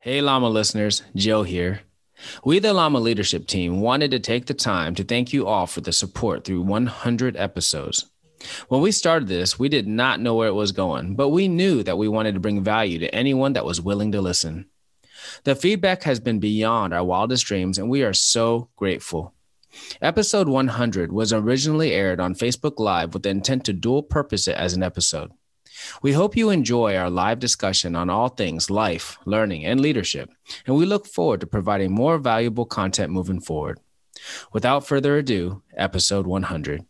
Hey, Llama listeners, Joe here. We, the Llama leadership team, wanted to take the time to thank you all for the support through 100 episodes. When we started this, we did not know where it was going, but we knew that we wanted to bring value to anyone that was willing to listen. The feedback has been beyond our wildest dreams, and we are so grateful. Episode 100 was originally aired on Facebook Live with the intent to dual purpose it as an episode. We hope you enjoy our live discussion on all things life, learning, and leadership, and we look forward to providing more valuable content moving forward. Without further ado, episode 100.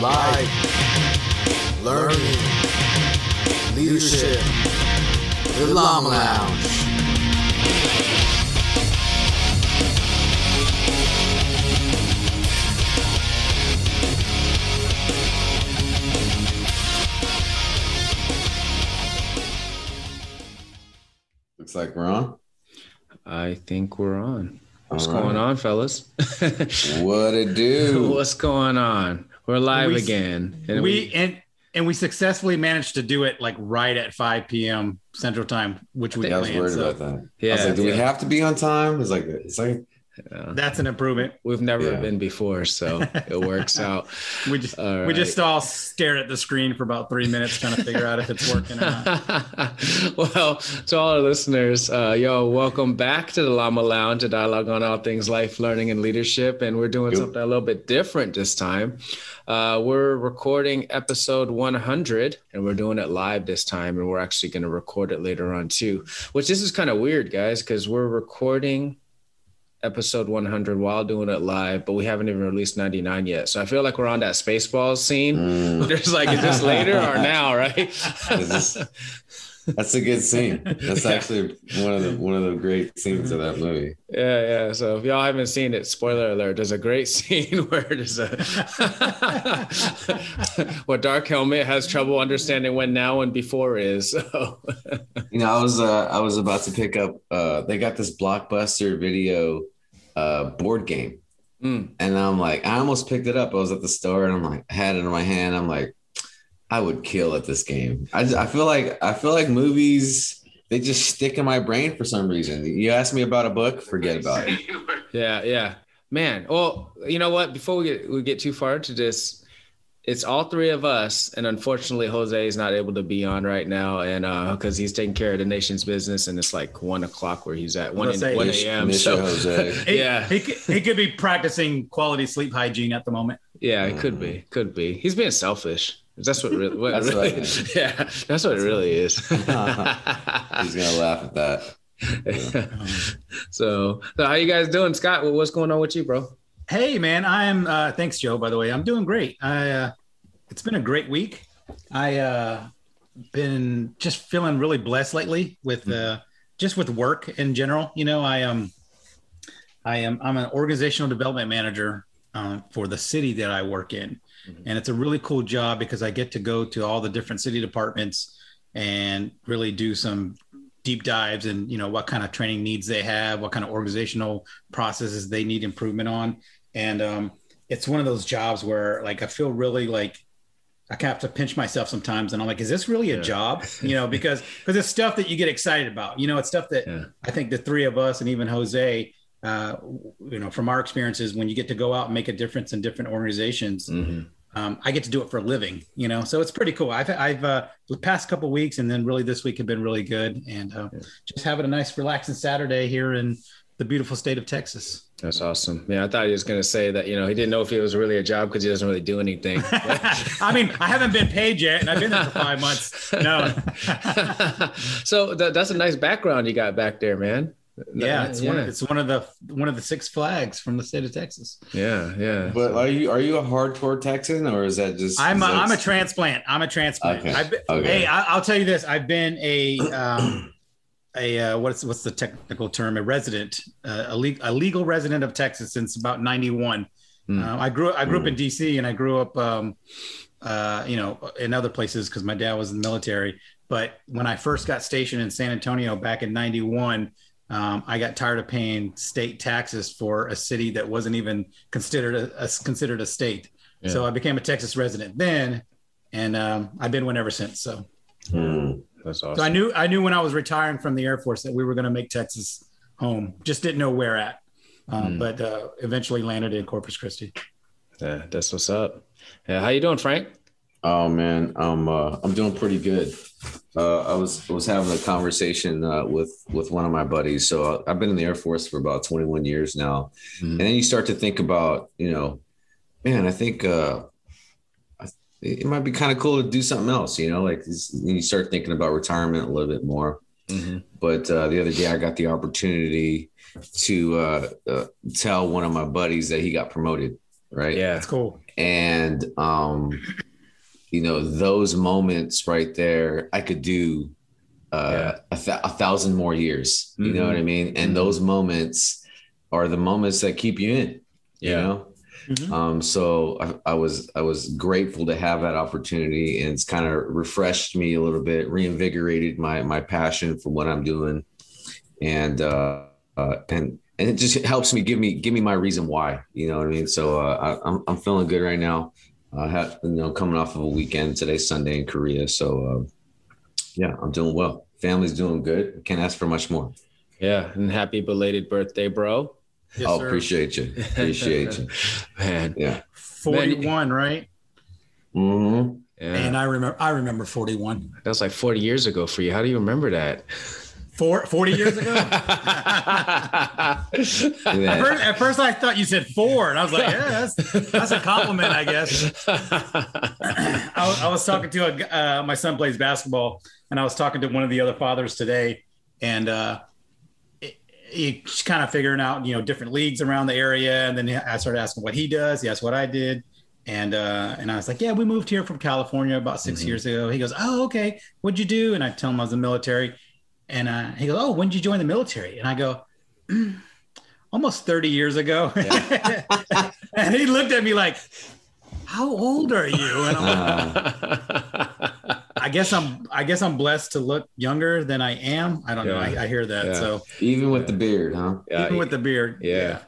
Life, learning, leadership, the Lounge. Looks like we're on. I think we're on. What's All going on, fellas? What it do? What's going on? We're live We- again. And we and and we successfully managed to do it like right at 5 p.m. Central Time, which we Yeah, I was worried so about that. Yeah, I was like, do yeah. we have to be on time? It's like it's like Yeah. that's an improvement. We've never Yeah. been before, so it works out. We just All we just all stare at the screen for about three minutes trying to figure out if it's working or not. well, to all our listeners, uh, yo, welcome back to the Llama Lounge, a dialogue on all things life, learning, and leadership. And we're doing Yep. something a little bit different this time. Uh, we're recording episode 100, and we're doing it live this time. And we're actually going to record it later on too, which this is kind of weird, guys, because we're recording episode 100 while doing it live, but we haven't even released 99 yet. So I feel like we're on that Spaceballs scene. mm, There's like, is this later or now, right? This- that's a good scene. That's Yeah. actually one of the one of the great scenes of that movie. Yeah, yeah. So if y'all haven't seen it, spoiler alert, there's a great scene where there's a where Dark Helmet has trouble understanding when now and before is. So You know, I was uh, I was about to pick up. Uh, they got this blockbuster video uh, board game, Mm. and I'm like, I almost picked it up. I was at the store, and I'm like, I had it in my hand. I'm like, I would kill at this game. I, I feel like I feel like movies they just stick in my brain for some reason. You ask me about a book, forget about it. yeah, yeah. Man. Well, you know what? Before we get we get too far into this, it's all three of us, and unfortunately Jose is not able to be on right now, and uh because he's taking care of the nation's business, and it's like one o'clock where he's at one, gonna one a.m. miss So you, Jose. Yeah. he, could- he could be practicing quality sleep hygiene at the moment. Yeah, it could be. Could be. He's being selfish. That's what really. What That's what I really think. yeah, that's what it really is. He's gonna laugh at that. so, so how you guys doing, Scott? Well, what's going on with you, bro? Hey man, I'm uh thanks Joe by the way. I'm doing great. I uh it's been a great week. I uh been just feeling really blessed lately with uh just with work in general. You know, I um I am I'm an organizational development manager um, for the city that I work in. And it's a really cool job because I get to go to all the different city departments and really do some deep dives and you know what kind of training needs they have, what kind of organizational processes they need improvement on. And um, it's one of those jobs where like I feel really like I have to pinch myself sometimes, and I'm like, is this really a Yeah. job? You know, because because it's stuff that you get excited about. You know, it's stuff that Yeah. I think the three of us and even Jose, uh, you know, from our experiences, when you get to go out and make a difference in different organizations, Mhm. um, I get to do it for a living. You know, so it's pretty cool. I've I've uh, the past couple weeks and then really this week have been really good, and uh, Yeah. just having a nice relaxing Saturday here in the beautiful state of Texas. That's awesome. Yeah, I thought he was gonna say that. You know, he didn't know if it was really a job because he doesn't really do anything. I mean, I haven't been paid yet, and I've been there for five months. No, so that, that's a nice background you got back there, man. yeah, it's one of, it's one of the one of the six flags from the state of Texas. yeah, yeah. But are you are you a hardcore Texan or is that just? I'm a, that- I'm a transplant. I'm a transplant. Okay, I've been, okay. Hey, I, I'll tell you this. I've been a um, a uh, what's what's the technical term? A resident, uh, a, le- a legal resident of Texas since about '91. Hmm. Uh, I grew I grew up in D.C. and I grew up, um, uh, you know, in other places because my dad was in the military. But when I first got stationed in San Antonio back in '91, um, I got tired of paying state taxes for a city that wasn't even considered a, a considered a state. Yeah. So I became a Texas resident then, and um, I've been one ever since. So, Hmm. That's so I knew I knew when I was retiring from the Air Force that we were going to make Texas home. Just didn't know where at, um, Mm. but uh, eventually landed in Corpus Christi. Yeah, that's what's up. Yeah, how you doing, Frank? Oh man, I'm uh, I'm doing pretty good. Uh, I was was having a conversation uh, with with one of my buddies. So uh, I've been in the Air Force for about 21 years now, Mhm. and then you start to think about, you know, man, I think uh, I- it might be kind of cool to do something else. You know, like you start thinking about retirement a little bit more. Mhm. But uh, the other day, I got the opportunity to uh, uh, tell one of my buddies that he got promoted. Right Yeah, That's cool. and um you know those moments right there i could do uh Yeah. a, th- a thousand more years you know Mhm. what i mean and Mhm. those moments are the moments that keep you in you Yeah. know Mhm. um so I, I was i was grateful to have that opportunity and it's kind of refreshed me a little bit reinvigorated my my passion for what i'm doing. And uh, uh and and it just helps me give me give me my reason why you know what i mean? So uh I, i'm, I'm feeling good right now. I have you know coming off of a weekend today sunday in korea so uh yeah i'm doing well. Family's doing good. Can't ask for much more. Yeah, and happy belated birthday, bro. Yes, oh sir. appreciate you appreciate you Man, yeah 41, right? Mm-hmm. yeah, And I remember I remember 41. that was like 40 years ago for you. How do you remember that? Four, 40 years ago? at, first, at first I thought you said four, and I was like, yeah, that's, that's a compliment, I guess. I, was- I was talking to a, g- uh, my son plays basketball, and I was talking to one of the other fathers today, and uh, he- he's kind of figuring out, you know, different leagues around the area, and then I started asking what he does. He asked what I did, and uh, and I was like, yeah, we moved here from California about 6 Mhm. years ago. He goes, oh, okay, what'd you do? And I tell him I was in the military, and uh, he goes, oh, when did you join the military? And I go. "Mm, Almost 30 years ago. and he looked at me like, How old are you? And I'm like, I guess I'm I guess I'm blessed to look younger than I am. I don't know. I, I hear that. Yeah. So even with the beard huh Yeah, even with the beard. Yeah.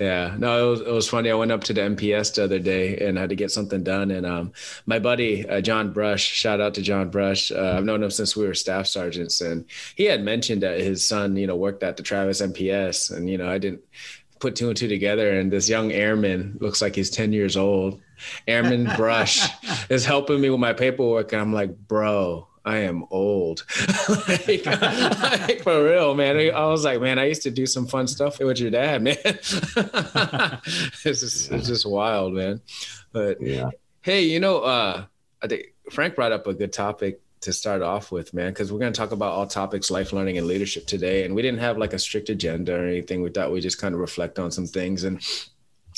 Yeah. No, it was, it was funny. I went up to the MPS the other day and had to get something done. And um, my buddy, uh, John Brush, shout out to John Brush. Uh, I've known him since we were staff sergeants. And he had mentioned that his son, you know, worked at the Travis MPS. And, you know, I didn't put two and two together. And this young airman looks like he's 10 years old. Airman Brush is helping me with my paperwork. And I'm like, bro, I am old. like, like, for real, man. I was like, man, I used to do some fun stuff with your dad, man. it's just it's just wild, man. But yeah hey, you know, uh I think Frank brought up a good topic to start off with, man, because we're gonna talk about all topics, life learning and leadership today. And we didn't have like a strict agenda or anything. We thought we just kind of reflect on some things. And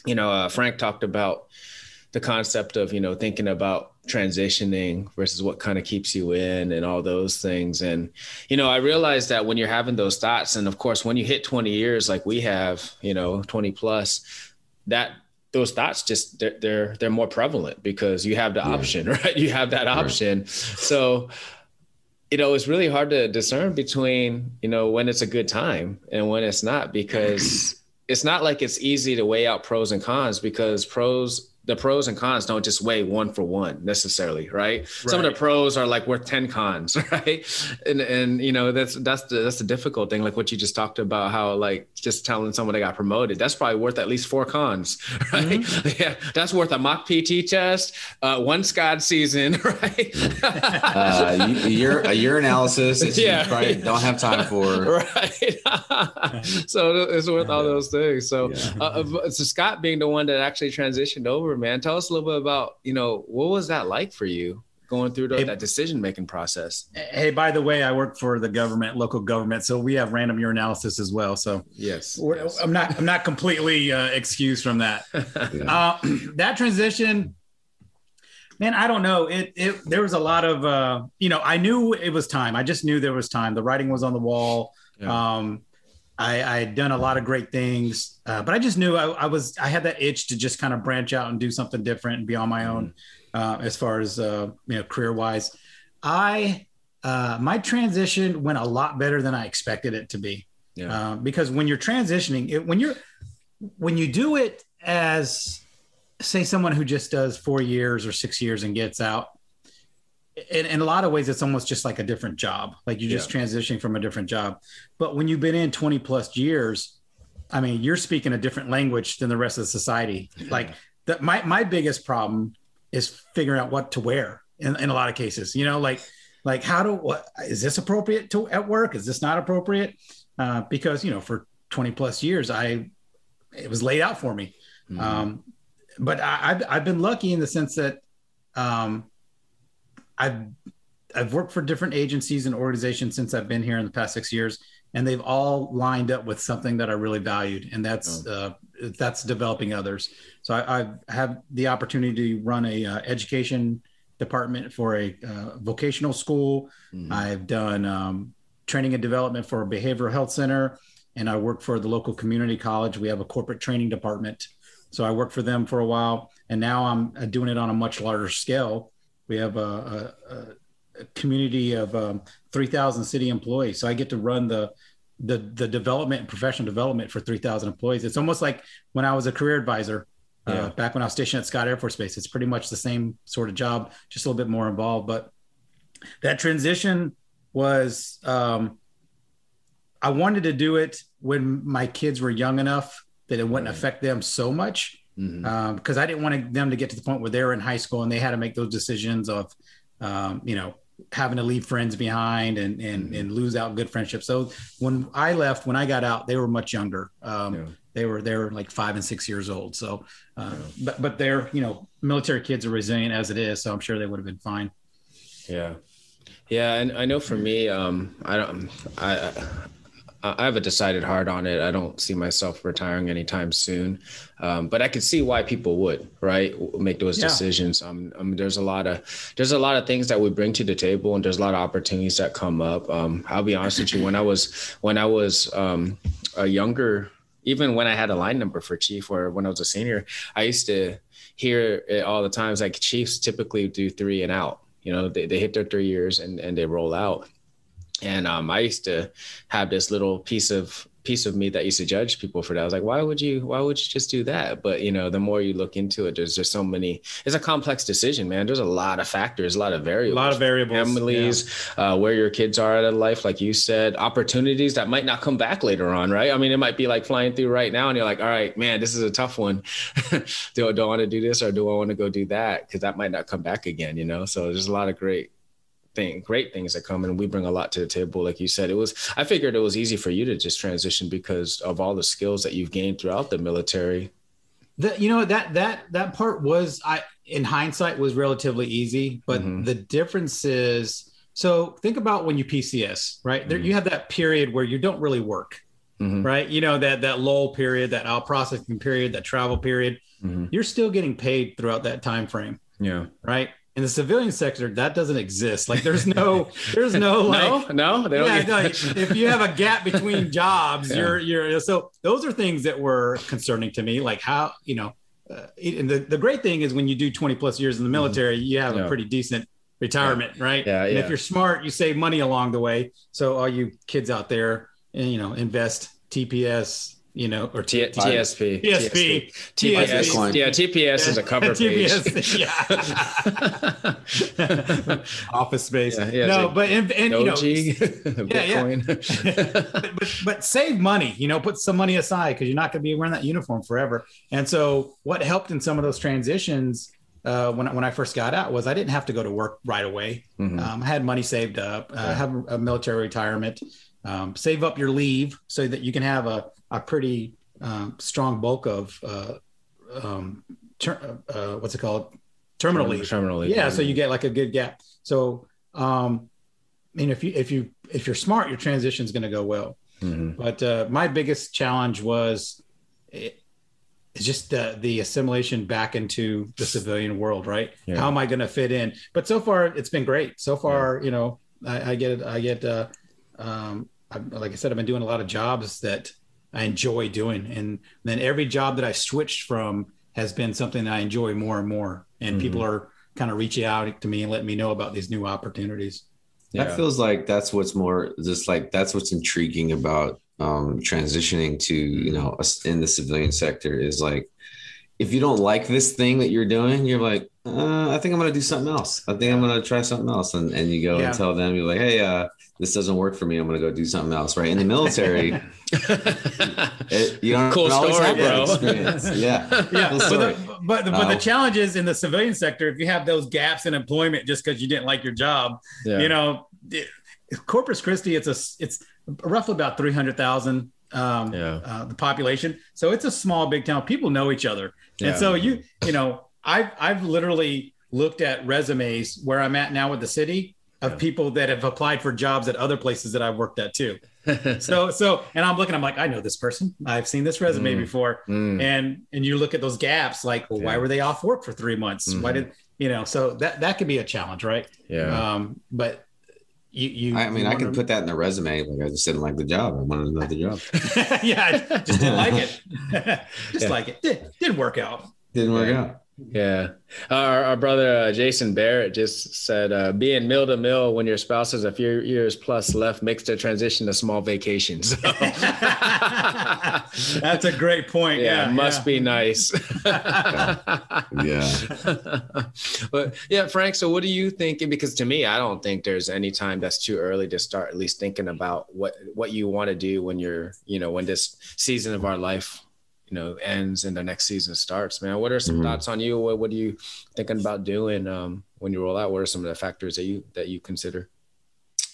you know, uh, Frank talked about the concept of you know thinking about transitioning versus what kind of keeps you in and all those things and you know i realized that when you're having those thoughts and of course when you hit 20 years like we have you know 20 plus that those thoughts just they're they're, they're more prevalent because you have the Yeah. option right you have that Right. option so you know it's really hard to discern between you know when it's a good time and when it's not because it's not like it's easy to weigh out pros and cons because pros the pros and cons don't just weigh one for one necessarily right, some of the pros are like worth 10 cons right? And and you know that's that's the that's the difficult thing like what you just talked about how like just telling someone they got promoted that's probably worth at least four cons right? Yeah that's worth a mock pt test uh one scod season right? Uh, a urinalysis that you Yeah. probably don't have time for. right. So it's worth all those things. So Yeah. uh, uh, so scott being the one that actually transitioned over man tell us a little bit about you know what was that like for you going through Hey- that decision making process Hey, by the way, I work for the government, local government, so we have random urinalysis as well. So yes, yes. I'm not I'm not completely uh, excused from that. Yeah. Uh, that transition, man, I don't know. It it there was a lot of uh, you know, I knew it was time. I just knew there was time. The writing was on the wall. Yeah. Um, I, I had done a lot of great things, uh, but I just knew I, I was I had that itch to just kind of branch out and do something different and be on my own uh, as far as uh, you know career wise. I uh, my transition went a lot better than I expected it to be. Yeah. Uh, because when you're transitioning, it, when you're when you do it as say someone who just does four years or six years and gets out, in, in a lot of ways, it's almost just like a different job. Like you're just transitioning from a different job. But when you've been in 20 plus years, I mean, you're speaking a different language than the rest of society. Like that, my my biggest problem is figuring out what to wear in, in a lot of cases. You know, like like how do what is this appropriate to at work? Is this not appropriate? Uh, because you know, for 20 plus years, I it was laid out for me. Mhm. Um, but I, I've I've been lucky in the sense that um, I've I've worked for different agencies and organizations since I've been here in the past six years, and they've all lined up with something that I really valued, and that's uh, that's developing others. So I, I have the opportunity to run a uh, education department for a uh, vocational school. Mhm. I've done um, training and development for a behavioral health center, and I work for the local community college. We have a corporate training department, so I worked for them for a while, and now I'm uh, doing it on a much larger scale. We have a, a, a- community of um, 3,000 city employees, so I get to run the the the development and professional development for 3,000 employees. It's almost like when I was a career advisor. Uh, back when I was stationed at Scott Air Force Base, it's pretty much the same sort of job, just a little bit more involved. But that transition was um, I wanted to do it when my kids were young enough that it wouldn't Right. affect them so much Because I didn't want them to get to the point where they were in high school and they had to make those decisions of, um, you know, having to leave friends behind and and, Mhm. and lose out good friendships. So when I left, when I got out, they were much younger. Um, Yeah. They were they were like five and six years old. So, uh, Yeah. but but they're you know military kids are resilient as it is. So I'm sure they would have been fine. Yeah, yeah, and I know for me, um, I don't, I, I have a decided hard on it. I don't see myself retiring anytime soon, um, but I could see why people would, right, make those Yeah. decisions. Um, I mean, there's a lot of there's a lot of things that we bring to the table, and there's a lot of opportunities that come up. Um, I'll be honest with you, when I was when I was um, a younger, even when I had a line number for chief, or when I was a senior, I used to hear it all the times like chiefs typically do three and out you know they, they hit their three years and, and they roll out and um, i used to have this little piece of piece of me that used to judge people for that i was like why would you why would you just do that but you know the more you look into it there's just so many it's a complex decision man there's a lot of factors a lot of variables, A lot of variables. families, uh, where your kids are at in life, like you said, opportunities that might not come back later on, right? I mean, it might be like flying through right now, and you're like, all right, man, this is a tough one. do, do I want to do this or do I want to go do that? Because that might not come back again, you know? So there's a lot of great thing, great things that come and we bring a lot to the table. Like you said, it was, I figured it was easy for you to just transition because of all the skills that you've gained throughout the military. The, you know that that that part was I in hindsight was relatively easy, but Mhm. the difference is so think about when you PCS, right? There Mhm. you have that period where you don't really work, Mhm. right? You know that that lull period, that out processing period, that travel period. Mhm. You're still getting paid throughout that time frame, Yeah. right? In the civilian sector, that doesn't exist. Like there's no there's no like no, no, they don't. yeah, no, if you have a gap between jobs, Yeah. you're you're so those are things that were concerning to me. Like how you know, uh, and the the great thing is when you do 20 plus years in the military, you have Mm-hmm. Yeah. a pretty decent retirement, right? Yeah, And if you're smart, you save money along the way. So all you kids out there, and, you know, invest TPS, you know, or T- TSP. TSP, TPS. Bitcoin. Yeah, TPS is a cover page. TPS, yeah. Office space. Yeah, yeah, no, it's but and, and you know, Doji, yeah. Bitcoin. but, but but save money you know put some money aside because you're not going to be wearing that uniform forever and so what helped in some of those transitions uh, when, I- when I first got out was I didn't have to go to work right away. Mhm. Um, I had money saved up, uh, have a military retirement, um, save up your leave so that you can have a, a pretty um, strong bulk of uh, um, ter- uh, what's it called? Terminal leave Terminal leave. yeah so you get like a good gap so um i mean if you if you if you're smart your transition is going to go well Mhm. but uh my biggest challenge was it, it's just the the assimilation back into the civilian world right Yeah. how am i going to fit in but so far it's been great so far you know i, I get i get uh um I, like i said i've been doing a lot of jobs that i enjoy doing and then every job that i switched from has been something that i enjoy more and more and Mhm. people are kind of reaching out to me and letting me know about these new opportunities Yeah. That feels like that's what's more just like that's what's intriguing about um, transitioning to you know us in the civilian sector is like if you don't like this thing that you're doing, you're like, uh, I think I'm gonna do something else. I think I'm gonna try something else, and and you go Yeah. and tell them you're like, hey, uh, this doesn't work for me. I'm gonna go do something else. Right in the military, it, you don't Cool always story, have that bro. experience. Yeah, Yeah, Cool but the, but, the, but the challenge is in the civilian sector, if you have those gaps in employment just because you didn't like your job, Yeah. you know, it- Corpus Christi, it's a it's roughly about three hundred thousand um, Yeah. uh, the population, so it's a small big town. People know each other, Yeah. and so you you know, I've I've literally looked at resumes where I'm at now with the city of people that have applied for jobs at other places that I've worked at too. So so and I'm looking, I'm like, I know this person. I've seen this resume Mm. before Mm. and and you look at those gaps like well, why were they off work for three months why Mhm. did you know so that that could be a challenge right yeah. um but you you I mean, you I can wonder- put that in the resume. Like I just didn't like the job. I wanted another job. yeah I just didn't like it just Yeah. like it Did, didn't work out Didn't work Yeah. out. Yeah. Our, our brother uh, Jason Barrett just said uh, being mil to mil when your spouse has a few years plus left makes the transition to small vacations. So- that's a great point yeah, yeah, must yeah. be nice. Yeah. but yeah, Frank. So, what do you think? Because to me, I don't think there's any time that's too early to start at least thinking about what what you want to do when you're, you know, when this season of our life, you know, ends and the next season starts. Man, what are some Mhm. thoughts on you? What What are you thinking about doing um, when you roll out? What are some of the factors that you that you consider?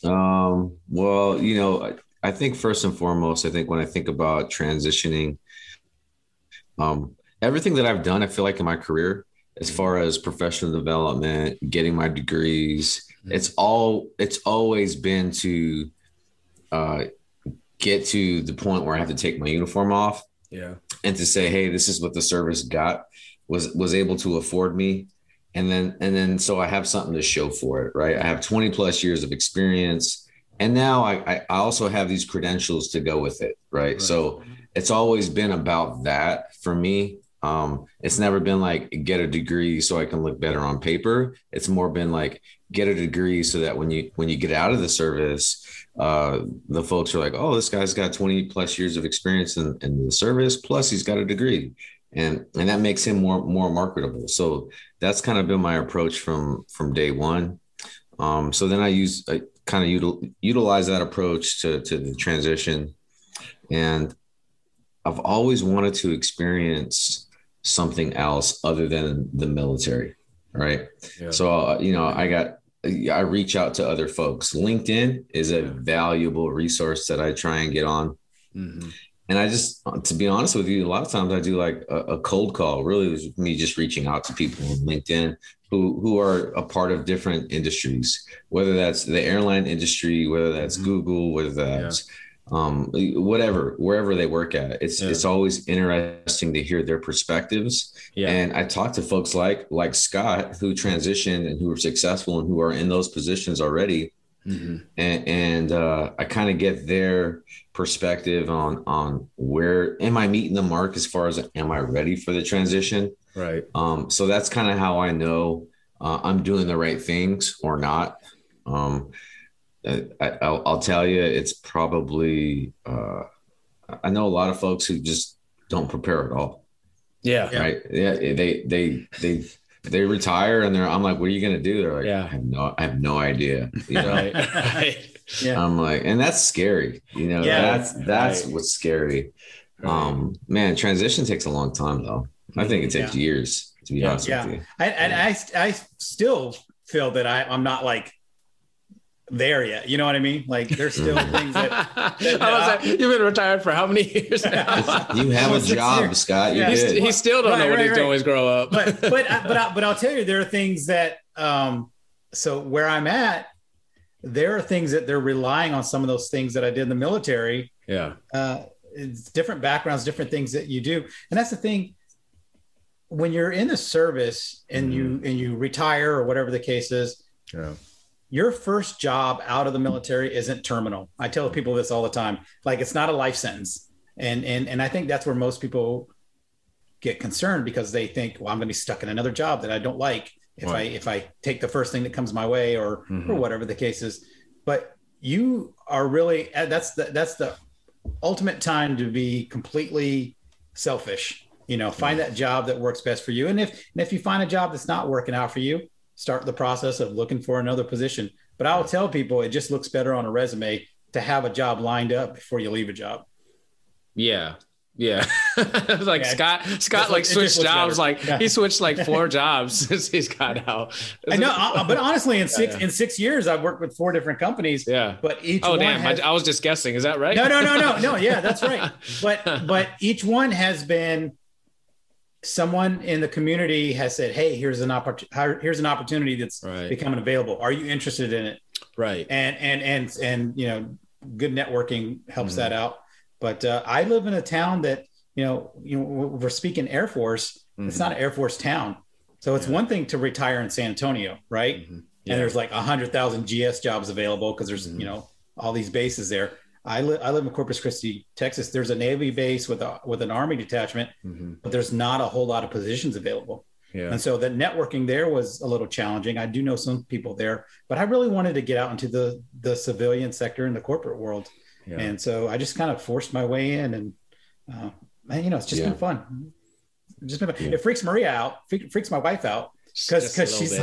Um, well, you know, I, I think first and foremost, I think when I think about transitioning, um, everything that I've done, I feel like in my career, as far as professional development, getting my degrees, it's all it's always been to uh, get to the point where I have to take my uniform off Yeah. and to say, hey, this is what the service got was was able to afford me. And then and then so I have something to show for it, right? I have 20 plus years of experience. And now I, I also have these credentials to go with it, right? Right. So it's always been about that for me. Um, it's never been like get a degree so I can look better on paper. It's more been like get a degree so that when you when you get out of the service, uh, the folks are like, oh, this guy's got 20 plus years of experience in, in the service, plus he's got a degree. And and that makes him more more marketable. So that's kind of been my approach from from day one. Um, so then I use I kind of util, utilize that approach to to the transition, and I've always wanted to experience something else other than the military, right? Yeah. So uh, you know, I got I reach out to other folks. LinkedIn is a valuable resource that I try and get on. Mhm. And I just, to be honest with you, a lot of times I do like a, a cold call. Really, was me just reaching out to people on LinkedIn who who are a part of different industries, whether that's the airline industry, whether that's Mhm. Google, whether that's um, whatever, wherever they work at. It's Yeah. it's always interesting to hear their perspectives. Yeah. And I talk to folks like like Scott who transitioned and who are successful and who are in those positions already Mhm. and, and uh, I kind of get their perspective on on where am I meeting the mark as far as am I ready for the transition. Right. Um, so that's kind of how I know uh, I'm doing the right things or not. Um, I, I'll, I'll tell you, it's probably uh, I know a lot of folks who just don't prepare at all. Yeah. Yeah. Right? Yeah, they they they they retire and they're I'm like, what are you gonna do? They're like, Yeah. I have no I have no idea. You know. Right. right. Yeah. I'm like, and that's scary. You know, Yeah. that's that's Right. what's scary. Right. Um, man, transition takes a long time though. I think it takes years to be Yeah. honest Yeah. with you. I, and I, I still feel that I, I'm not like there yet. You know what I mean? Like there's still things that I was like, you've been retired for how many years now? You have a job, years. Scott. You Yeah. He's- he still don't Right, know what right, he's right. doing. Always grow up. but but I- but I, but I'll tell you there are things that um so where I'm at there are things that they're relying on some of those things that I did in the military yeah. uh it's different backgrounds different things that you do and that's the thing when you're in the service and you and you retire or whatever the case is Yeah. Your first job out of the military isn't terminal. I tell people this all the time. Like it's not a life sentence. And and and I think that's where most people get concerned because they think, well, I'm going to be stuck in another job that I don't like if Right. I if I take the first thing that comes my way or or Mhm. whatever the case is. But you are really uh, that's the that's the ultimate time to be completely selfish. You know, find that job that works best for you. And if and if you find a job that's not working out for you, start the process of looking for another position. But I will tell people it just looks better on a resume to have a job lined up before you leave a job. Yeah. Yeah. like Yeah, Scott Scott like look- it just switched jobs like Yeah. he switched like four jobs since he's got out. I know, but honestly, in six yeah. in six years, I've worked with four different companies. Yeah. But each Oh one damn, has, I, I was just guessing. Is that right? no, no, no, no, no. Yeah, that's right. But but each one has been someone in the community has said, "Hey, here's an opportunity. Here's an opportunity that's Right. becoming available. Are you interested in it?" right. And and and and you know, good networking helps Mhm. that out. But uh, I live in a town that you know, you know, we're speaking Air Force. It's Mhm. not an Air Force town, so it's Yeah. one thing to retire in San Antonio, right? Mhm. and there's like a hundred thousand GS jobs available because there's you know all these bases there. I live I live in Corpus Christi, Texas. There's a Navy base with a with an Army detachment, Mhm. but there's not a whole lot of positions available. Yeah. And so the networking there was a little challenging. I do know some people there, but I really wanted to get out into the the civilian sector and the corporate world. Yeah. And so I just kind of forced my way in, and uh, man, you know, it's just Yeah. been fun. It's just been fun. It freaks Maria out, freaks my wife out because because she's bit.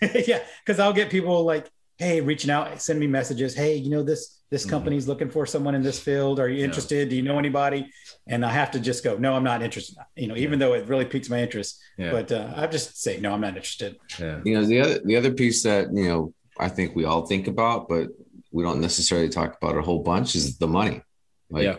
like yeah because i'll get people like hey reaching out send me messages hey you know this this Mhm. company's looking for someone in this field are you Yeah. interested do you know anybody and i have to just go no i'm not interested you know even though it really piques my interest yeah. but uh, i just say no i'm not interested yeah. You know, the other the other piece that you know I think we all think about, but we don't necessarily talk about a whole bunch is the money. Like Yeah.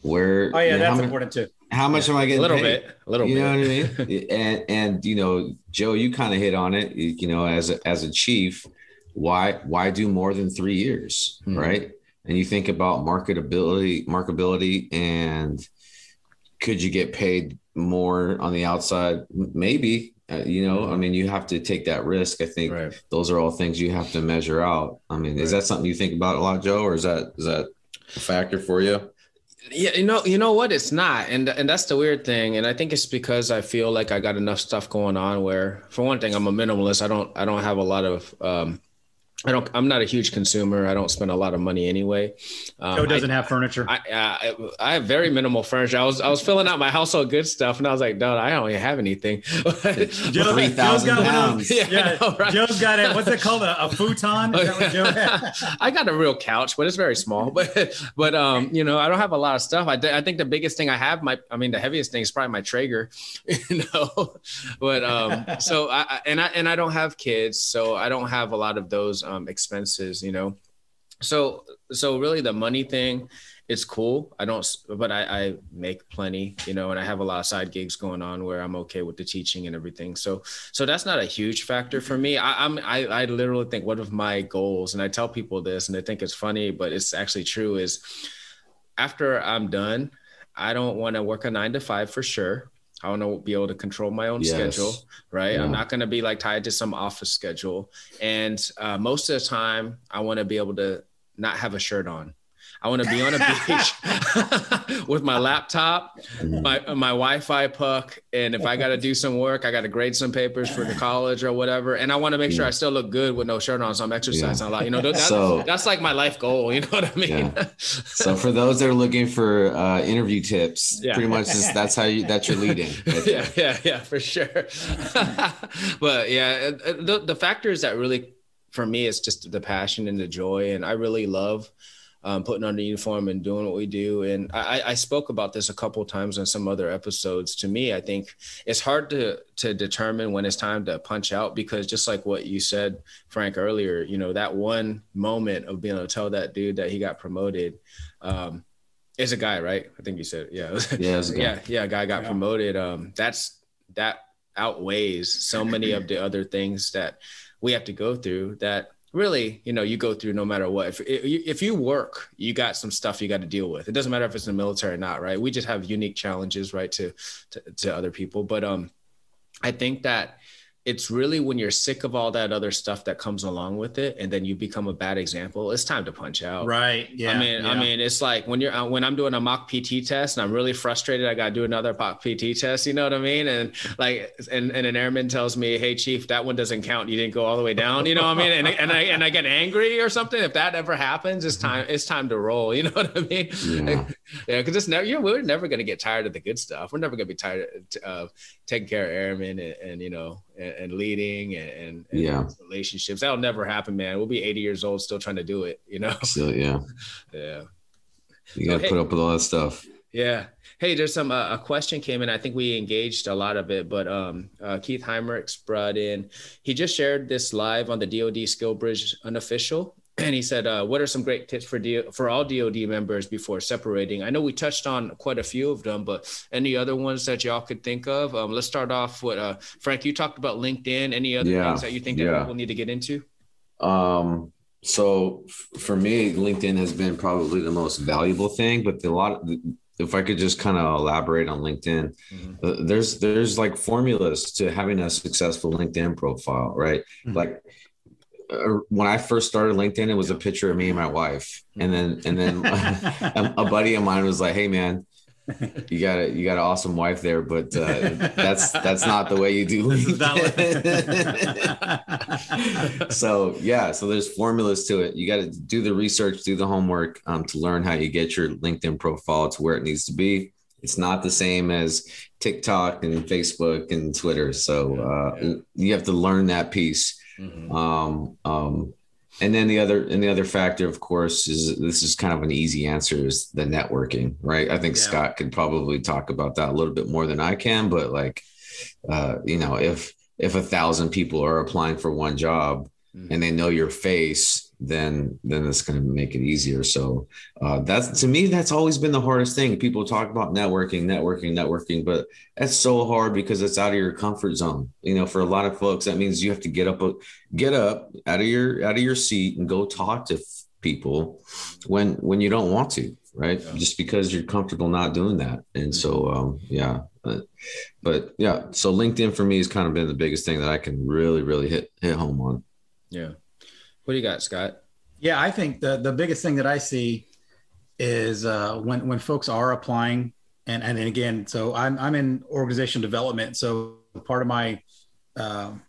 where oh yeah you know, that's how, important too how much am I getting A little paid? bit. A little bit. you bit. know what I mean? and and you know, Joe, you kind of hit on it. You you know, as a, as a chief, why why do more than three years, Mhm. right? And you think about marketability, markability, and could you get paid more on the outside? Maybe. Uh, you know, I mean, you have to take that risk. I think Right. those are all things you have to measure out. I mean, is that something you think about a lot, Joe, or is that is that a factor for you? Yeah, you know, you know what? It's not, and and that's the weird thing. And I think it's because I feel like I got enough stuff going on. Where, for one thing, I'm a minimalist. I don't, I don't have a lot of, um, I don't, I'm not a huge consumer. I don't spend a lot of money anyway. Um, joe doesn't have furniture I, uh, I have very minimal furniture. I was I was filling out my household goods stuff, and I was like, "Dude, I don't even have anything." Joe, Three Joe's thousand got one of pounds. those- Yeah, yeah, I know, right? Joe's got it. What's it called? A, a futon? Is that what Joe? I got a real couch, but it's very small. But but um, you know, I don't have a lot of stuff. I, I think the biggest thing I have, my I mean, the heaviest thing is probably my Traeger, you know. But um, so I I- and I and I don't have kids, so I don't have a lot of those um Um, expenses, you know. So so really the money thing, it's cool. I don't, but I, I make plenty, you know, and I have a lot of side gigs going on where I'm okay with the teaching and everything. So so that's not a huge factor for me. I, I'm I, I literally think one of my goals, and I tell people this, and they think it's funny, but it's actually true. Is after I'm done, I don't want to work a nine to five for sure. I want to be able to control my own Yes. schedule, right? Yeah. I'm not going to be like tied to some office schedule. And uh, most of the time, I want to be able to not have a shirt on. I want to be on a beach with my laptop, my my Wi-Fi puck, and if I got to do some work, I got to grade some papers for the college or whatever, and I want to make sure I still look good with no shirt on, so I'm exercising a lot. You know, that's, So- that's like my life goal. You know what I mean? So for those that are looking for uh, interview tips, Yeah. pretty much is, that's how you that's your leading. right yeah, yeah, yeah, for sure. but yeah, the the factors that really for me is just the passion and the joy, and I really love um, putting on the uniform and doing what we do. And I, I- I spoke about this a couple times in some other episodes. To me, I think it's hard to to determine when it's time to punch out because just like what you said, Frank earlier, you know that one moment of being able to tell that dude that he got promoted. Um, is a guy, right? I think you said, yeah. Yeah, it's a guy. yeah, yeah, a guy got Yeah. promoted. Um, that's that outweighs so many of the other things that we have to go through that really you know you go through no matter what. If, if you work you got some stuff you got to deal with. It doesn't matter if it's in the military or not right? We just have unique challenges right to to, to other people. But um i think that it's really when you're sick of all that other stuff that comes along with it and then you become a bad example it's time to punch out. Right yeah i mean yeah. i mean it's like when you're uh, when i'm doing a mock pt test and i'm really frustrated i gotta do another mock pt test you know what i mean? And like and, and an airman tells me hey chief that one doesn't count. You didn't go all the way down you know what i mean? And, and i and i get angry or something. If that ever happens it's time it's time to roll you know what i mean? Yeah. yeah because it's never you're, we're never going to get tired of the good stuff. We're never going to be tired of taking care of airmen and, and you know and, and leading and, and, and Yeah. relationships. That'll never happen man. We'll be 80 years old still trying to do it you know? So yeah, yeah. You got to Hey. put up with all that stuff. yeah. Hey there's some uh, a question came in. I think we engaged a lot of it but um uh, keith Heimerich's brought in he just shared this live on the dod SkillBridge unofficial and he said uh, what are some great tips for D- for all dod members before separating i know we touched on quite a few of them but any other ones that y'all could think of um, let's start off with uh, frank you talked about linkedin any other Yeah, things that you think that yeah. people need to get into Um, so f- for me, LinkedIn has been probably the most valuable thing, but the lot, if I could just kind of elaborate on LinkedIn, Mhm. uh, there's, there's like formulas to having a successful LinkedIn profile, right? Mhm. Like when I first started LinkedIn, it was a picture of me and my wife. And then, and then a, buddy of mine was like, Hey man, you got a, you got an awesome wife there, but uh, that's, that's not the way you do LinkedIn. so yeah, so there's formulas to it. You got to do the research, do the homework um, to learn how you get your LinkedIn profile to where it needs to be. It's not the same as TikTok and Facebook and Twitter. So uh, you have to learn that piece. Mhm. Um, um, and then the other and the other factor, of course, is this is kind of an easy answer is the networking, right? I think Yeah. Scott could probably talk about that a little bit more than I can, but like, uh, you know, if if a thousand people are applying for one job Mhm. and they know your face, then then it's going to make it easier. So uh, that's to me, that's always been the hardest thing. People talk about networking, networking, networking, but that's so hard because it's out of your comfort zone. You know, for a lot of folks, that means you have to get up, get up out of your out of your seat and go talk to people when when you don't want to, right? Yeah. Just because you're comfortable not doing that. And so, um, yeah. But, but yeah, so LinkedIn for me has kind of been the biggest thing that I can really, really hit hit home on. yeah what do you got scott Yeah, I think the the biggest thing that I see is uh, when when folks are applying, and and again, so I'm I'm in organization development, so part of my um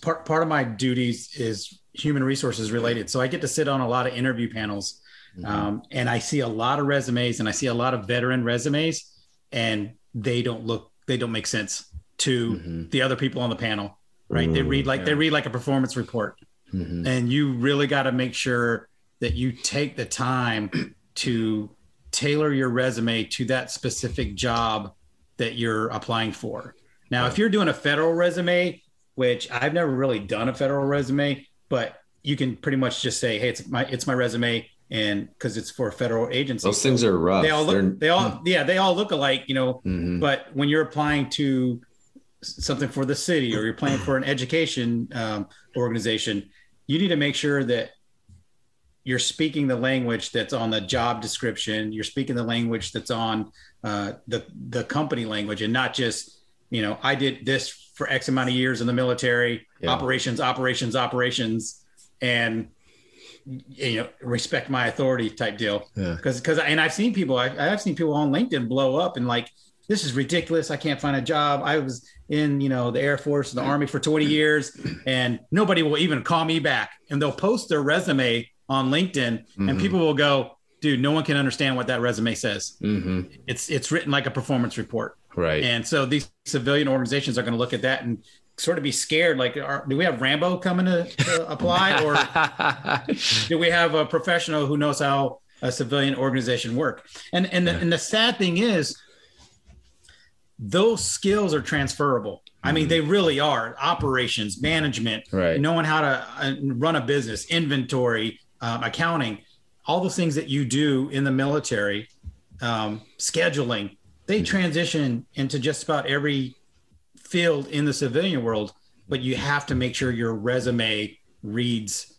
part part of my duties is human resources related. So I get to sit on a lot of interview panels, Mm-hmm. um, and I see a lot of resumes, and I see a lot of veteran resumes, and they don't look they don't make sense to Mhm. the other people on the panel, right? they Mm, read like they read like a performance report Mhm. and you really got to make sure that you take the time to tailor your resume to that specific job that you're applying for. Now, if you're doing a federal resume, which I've never really done a federal resume, but you can pretty much just say, "Hey, it's my it's my resume," and because it's for a federal agency, Those things are rough. they all They're- look they all yeah they all look alike, you know. Mhm. But when you're applying to something for the city or you're applying for an education um, organization, you need to make sure that you're speaking the language that's on the job description. You're speaking the language that's on uh, the the company language, and not just you know I did this for X amount of years in the military, Yeah. operations, operations, operations, and you know respect my authority type deal yeah because because and I've seen people I, I've seen people on LinkedIn blow up and like this is ridiculous I can't find a job I was in you know the Air Force and the Army for 20 years and nobody will even call me back and they'll post their resume on LinkedIn Mhm. and people will go dude no one can understand what that resume says Mhm. it's it's written like a performance report right and so these civilian organizations are going to look at that and sort of be scared like are, do we have Rambo coming to, to apply or do we have a professional who knows how a civilian organization work and and the, Yeah. and the sad thing is those skills are transferable. I mean Mhm. they really are. Operations management right. knowing how to uh, run a business inventory um, accounting all those things that you do in the military um, scheduling they Mhm. transition into just about every field in the civilian world but you have to make sure your resume reads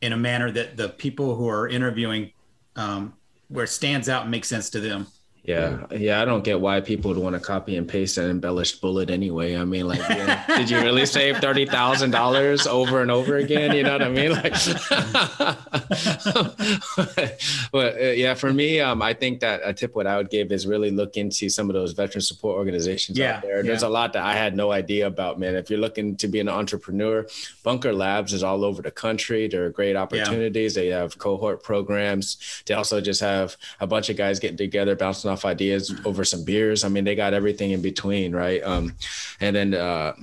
in a manner that the people who are interviewing um, where it stands out and makes sense to them Yeah. yeah, I don't get why people would want to copy and paste an embellished bullet anyway. I mean, like, yeah, did you really save thirty thousand dollars over and over again? You know what I mean? Like, but uh, yeah, for me, um, I think that a tip what I would give is really look into some of those veteran support organizations Yeah, out there. There's yeah. a lot that I had no idea about, man. If you're looking to be an entrepreneur, Bunker Labs is all over the country. There are great opportunities. They have cohort programs. They also just have a bunch of guys getting together, bouncing off ideas over some beers. I mean, they got everything in between, right? Um, and then uh,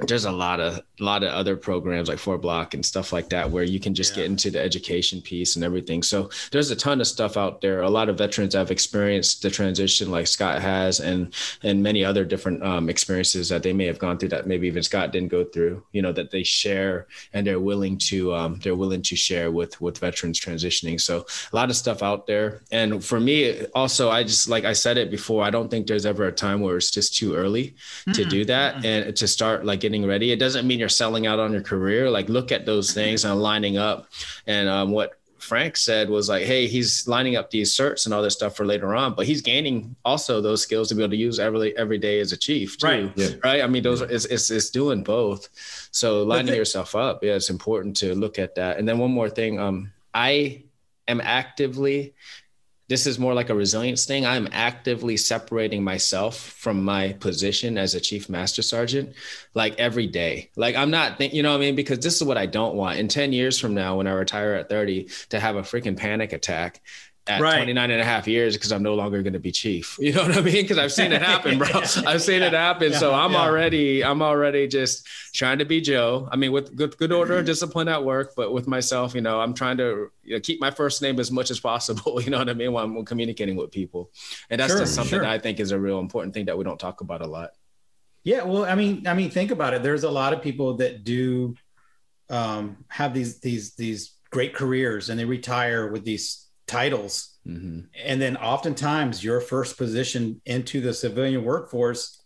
there's a lot of a lot of other programs like FourBlock and stuff like that where you can just Yeah. get into the education piece and everything. So there's a ton of stuff out there. A lot of veterans have experienced the transition like Scott has and and many other different um, experiences that they may have gone through that maybe even Scott didn't go through, you know, that they share and they're willing to um, they're willing to share with with veterans transitioning. So a lot of stuff out there. And for me also I just like I said it before, I don't think there's ever a time where it's just too early to do that and to start like getting ready. It doesn't mean you're selling out on your career. Like look at those things and lining up. And um, what Frank said was like, hey, he's lining up these certs and all this stuff for later on, but he's gaining also those skills to be able to use every every day as a chief too. Right. Yeah. Right. I mean, those are it's, it's it's doing both. So lining the- yourself up, yeah, it's important to look at that. And then one more thing, um, I am actively this is more like a resilience thing. I'm actively separating myself from my position as a chief master sergeant, like every day. Like I'm not, think, you know what I mean? Because this is what I don't want. In 10 years from now, when I retire at 30, to have a freaking panic attack at Right. 29 and a half years because I'm no longer going to be chief. You know what I mean? Because I've seen it happen, bro. I've seen it happen. so I'm yeah. already, I'm already just trying to be Joe. I mean, with good, good order, and discipline at work, but with myself, you know, I'm trying to you know, keep my first name as much as possible. You know what I mean? When I'm communicating with people, and that's Sure, just something sure. that I think is a real important thing that we don't talk about a lot. Yeah, well, I mean, I mean, think about it. There's a lot of people that do um, have these these these great careers, and they retire with these titles, hmm and then oftentimes your first position into the civilian workforce,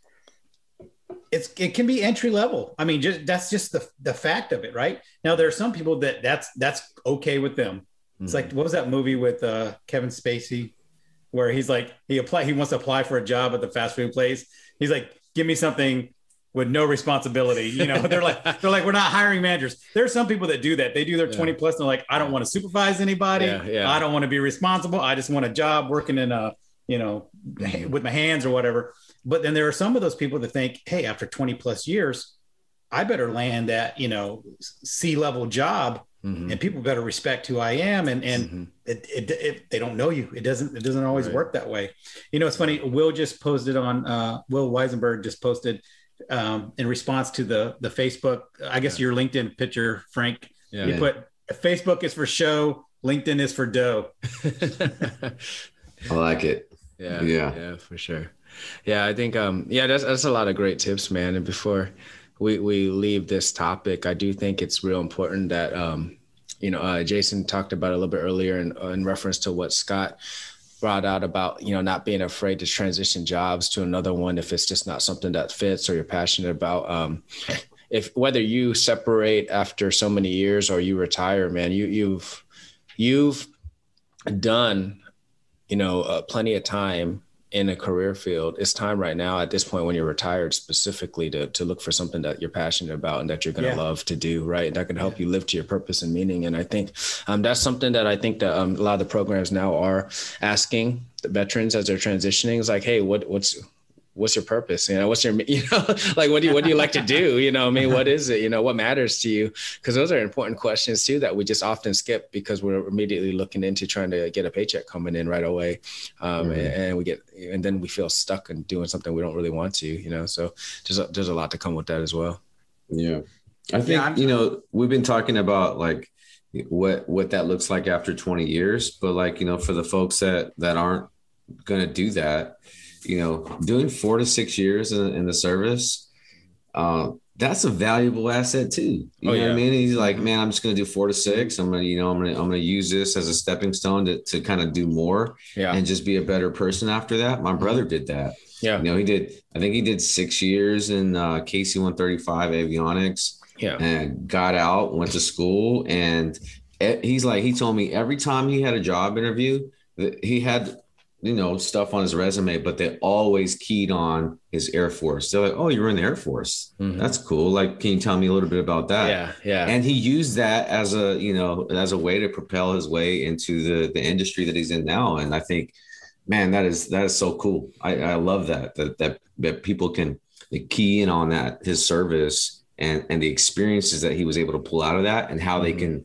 it's it can be entry level. I mean, just that's just the the fact of it, right? Now there are some people that that's that's okay with them. It's like what was that movie with uh, Kevin Spacey, where he's like he apply he wants to apply for a job at the fast food place. He's like, give me something with no responsibility. You know, they're like they're like we're not hiring managers. There are some people that do that. They do their Yeah. twenty plus. And they're like, I don't want to supervise anybody. Yeah, yeah. I don't want to be responsible. I just want a job working in a you know Mhm. with my hands or whatever. But then there are some of those people that think, hey, after twenty plus years, I better land that you know C level job Mhm. and people better respect who I am. And and Mhm. it, it, it they don't know you. It doesn't it doesn't always Right. work that way. You know, it's funny. Will just posted on uh, Will Weisenberg just posted um, in response to the the Facebook. I guess your LinkedIn picture, Frank. yeah. You put Facebook is for show, LinkedIn is for dough. I like it. yeah, Yeah. yeah, for sure. Yeah, I think um yeah, that's that's a lot of great tips, man. And before we we leave this topic, I do think it's real important that um you know, uh, Jason talked about a little bit earlier in, in reference to what Scott brought out about you know not being afraid to transition jobs to another one if it's just not something that fits or you're passionate about. Um, if whether you separate after so many years or you retire, man, you you've you've done you know uh, plenty of time in a career field it's time right now at this point when you're retired specifically to, to look for something that you're passionate about and that you're going to Yeah. love to do right? That can help you live to your purpose and meaning. And i think um, that's something that i think that um, a lot of the programs now are asking the veterans as they're transitioning is like hey what what's what's your purpose? You know what's your you know like what do you what do you like to do? You know what i mean? What is it? You know what matters to you? Because those are important questions too that we just often skip because we're immediately looking into trying to get a paycheck coming in right away. Um, Mhm. and, and we get and then we feel stuck in doing something we don't really want to you know? So there's a, there's a lot to come with that as well. Yeah. I think, I'm- you know, we've been talking about like what what that looks like after 20 years, but like, you know, for the folks that that aren't going to do that, you know, doing 4 to 6 years in, in the service, uh, that's a valuable asset too. You Oh, know yeah. what I mean? He's like, man, I'm just going to do 4 to 6. I'm going to, you know, I'm going to I'm going to use this as a stepping stone to to kind of do more yeah and just be a better person after that. My brother did that. yeah You know, he did I think he did 6 years in uh KC 135 avionics yeah and got out, went to school, and he's like, he told me every time he had a job interview, that he had you know, stuff on his resume, but they always keyed on his Air Force. They're like, "Oh, you were in the Air Force. Mhm. That's cool. Like, can you tell me a little bit about that?" yeah, yeah. And he used that as a, you know, as a way to propel his way into the the industry that he's in now. And I think, man, that is that is so cool. I, I love that that that that people can key in on that his service and and the experiences that he was able to pull out of that and how they Mhm. can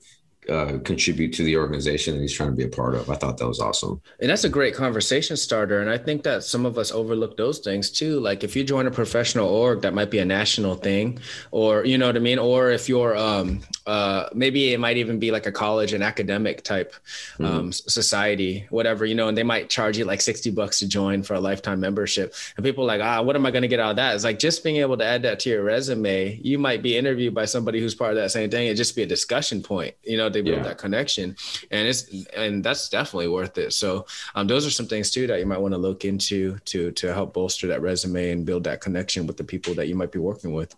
uh, contribute to the organization that he's trying to be a part of. I thought that was awesome. And that's a great conversation starter. And I think that some of us overlook those things too. Like if you join a professional org, that might be a national thing, or you know what I mean? Or if you're um uh maybe it might even be like a college and academic type um s- society, whatever, you know, and they might charge you like 60 bucks to join for a lifetime membership. And people are like, ah, what am I gonna get out of that? It's like just being able to add that to your resume, you might be interviewed by somebody who's part of that same thing. It just be a discussion point, you know, they build Yeah. that connection. And it's and that's definitely worth it. So um, those are some things too that you might want to look into to to help bolster that resume and build that connection with the people that you might be working with.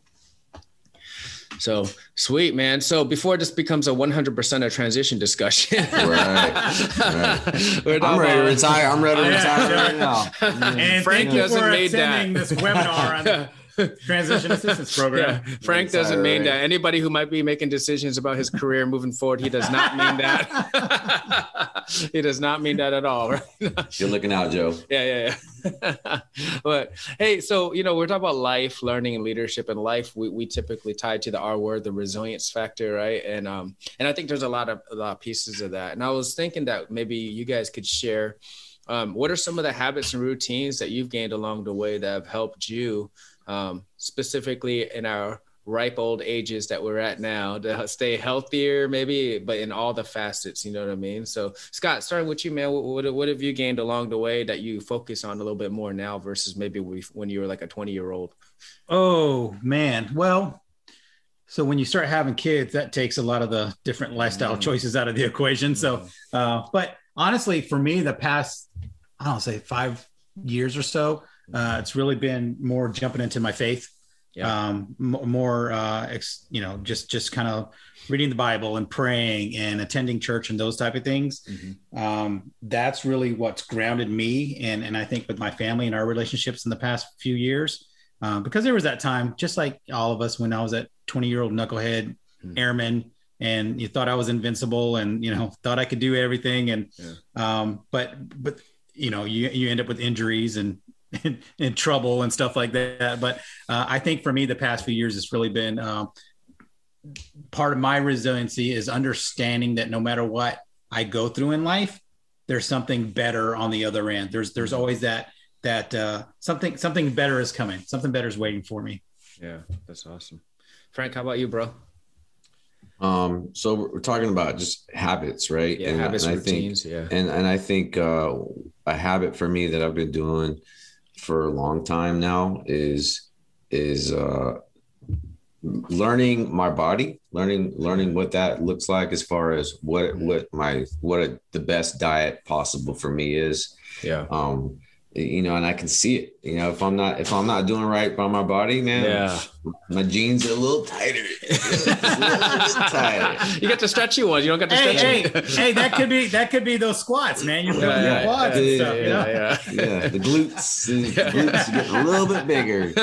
So sweet, man. So before this becomes a 100% of transition discussion, Right. we're I'm ready to retire. I'm ready to Oh, retire right now. And Frank thank you doesn't for made that. attending this webinar on the Transition Assistance Program. Yeah, Frank Retire, doesn't mean that. Anybody who might be making decisions about his career moving forward, he does not mean that. he does not mean that at all. Right? You're looking out, Joe. yeah, yeah, yeah. but hey, so you know, we're talking about life, learning, and leadership. And life, we, we typically tie to the R word, the resilience factor, right? And um, and I think there's a lot of a lot of pieces of that. And I was thinking that maybe you guys could share. Um, what are some of the habits and routines that you've gained along the way that have helped you, um, specifically in our ripe old ages that we're at now, to stay healthier, maybe, but in all the facets, you know what I mean? So, Scott, starting with you, man, what, what, what have you gained along the way that you focus on a little bit more now versus maybe when you were like a 20 year old? Oh man. Well, so when you start having kids, that takes a lot of the different lifestyle Mm. choices out of the equation. So, uh, but honestly, for me, the past, I don't know, say five years or so, uh, it's really been more jumping into my faith. Yeah. Um, m- more, uh, ex, you know, just just kind of reading the Bible and praying and attending church and those type of things. Mhm. Um, that's really what's grounded me, and and I think with my family and our relationships in the past few years um, because there was that time, just like all of us, when I was that 20 year old knucklehead Hmm. airman, and you thought I was invincible, and you know thought I could do everything, and um, but but you know you you end up with injuries and and, and trouble and stuff like that. But uh, I think for me, the past few years, it's really been um, part of my resiliency is understanding that no matter what I go through in life, there's something better on the other end. There's there's always that that uh, something something better is coming. Something better is waiting for me. Yeah, that's awesome. Frank, how about you, bro? Um, so we're talking about just habits, right? Yeah, and, habits, and I routines. think, yeah. and and I think uh, a habit for me that I've been doing for a long time now is is uh, learning my body, learning learning what that looks like as far as what what my what a, the best diet possible for me is. Yeah. Um, you know, and I can see it. You know, if I'm not if I'm not doing right by my body, man, Yeah. my jeans are a little tighter. A little tighter. you get the stretchy ones. You don't get the Hey, hey, stretchy. hey! That could be that could be those squats, man. You're building Yeah, your quads yeah, and yeah, you know? yeah, yeah, the glutes, the glutes get a little bit bigger.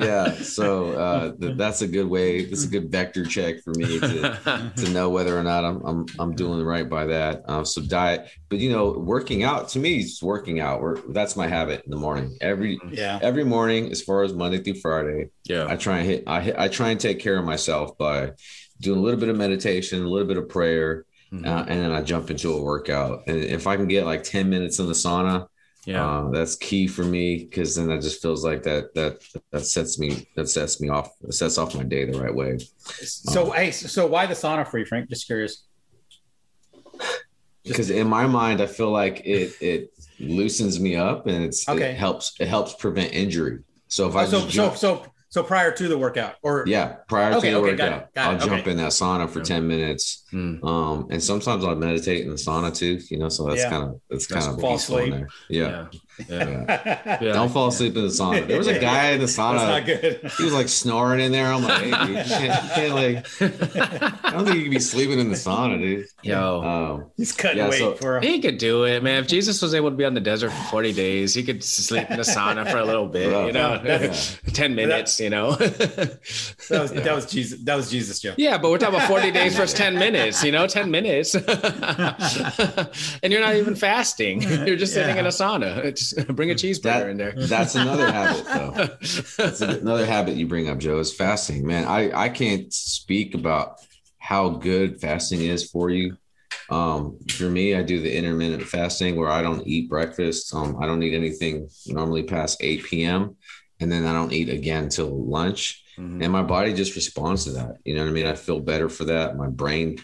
Yeah, so uh, th- that's a good way. That's a good vector check for me to to know whether or not I'm I'm I'm doing right by that. Um, so diet, but you know, working out to me is working out. We're, that's my habit in the morning. Every Yeah. every morning, as far as Monday through Friday, yeah. I try and hit. I hit, I try and take care of myself by doing a little bit of meditation, a little bit of prayer, Mhm. uh, and then I jump into a workout. And if I can get like ten minutes in the sauna, yeah. uh, that's key for me because then that just feels like that that that sets me that sets me off that sets off my day the right way. So hey, so why the sauna for you, Frank? Just curious. Because in my mind, I feel like it it loosens me up and it's Okay. it helps it helps prevent injury. So if I Oh, so just so jump, so so prior to the workout, or yeah, prior Okay, to the okay, got workout, it, got I'll it, jump in that sauna for Yeah. ten minutes. Mm. Um, and sometimes I'll meditate in the sauna too, you know, so that's Yeah. kind of that's kind of in asleep. there. Yeah. Yeah. Don't fall asleep in the sauna. There was a guy in the sauna. That's not good. He was like snoring in there. I'm like, hey, dude, you can't, you can't like. I don't think you can be sleeping in the sauna, dude. Yo, Um, He's cutting Yeah, weight so- for a he could do it, man. If Jesus was able to be on the desert for 40 days, he could sleep in the sauna for a little bit, Bro, you know, yeah. 10 minutes, you know. that was that was Jesus that was Jesus Joe. yeah, but we're talking about 40 days versus 10 minutes, you know, 10 minutes. and you're not even fasting. You're just sitting in a sauna. Just bring a cheeseburger that, in there. that's another habit, though. That's another habit you bring up, Joe, is fasting. Man, I, I can't speak about how good fasting is for you. Um, for me, I do the intermittent fasting where I don't eat breakfast. Um, I don't eat anything normally past 8 p.m. And then I don't eat again till lunch. Mhm. And my body just responds to that. You know what I mean? I feel better for that. My brain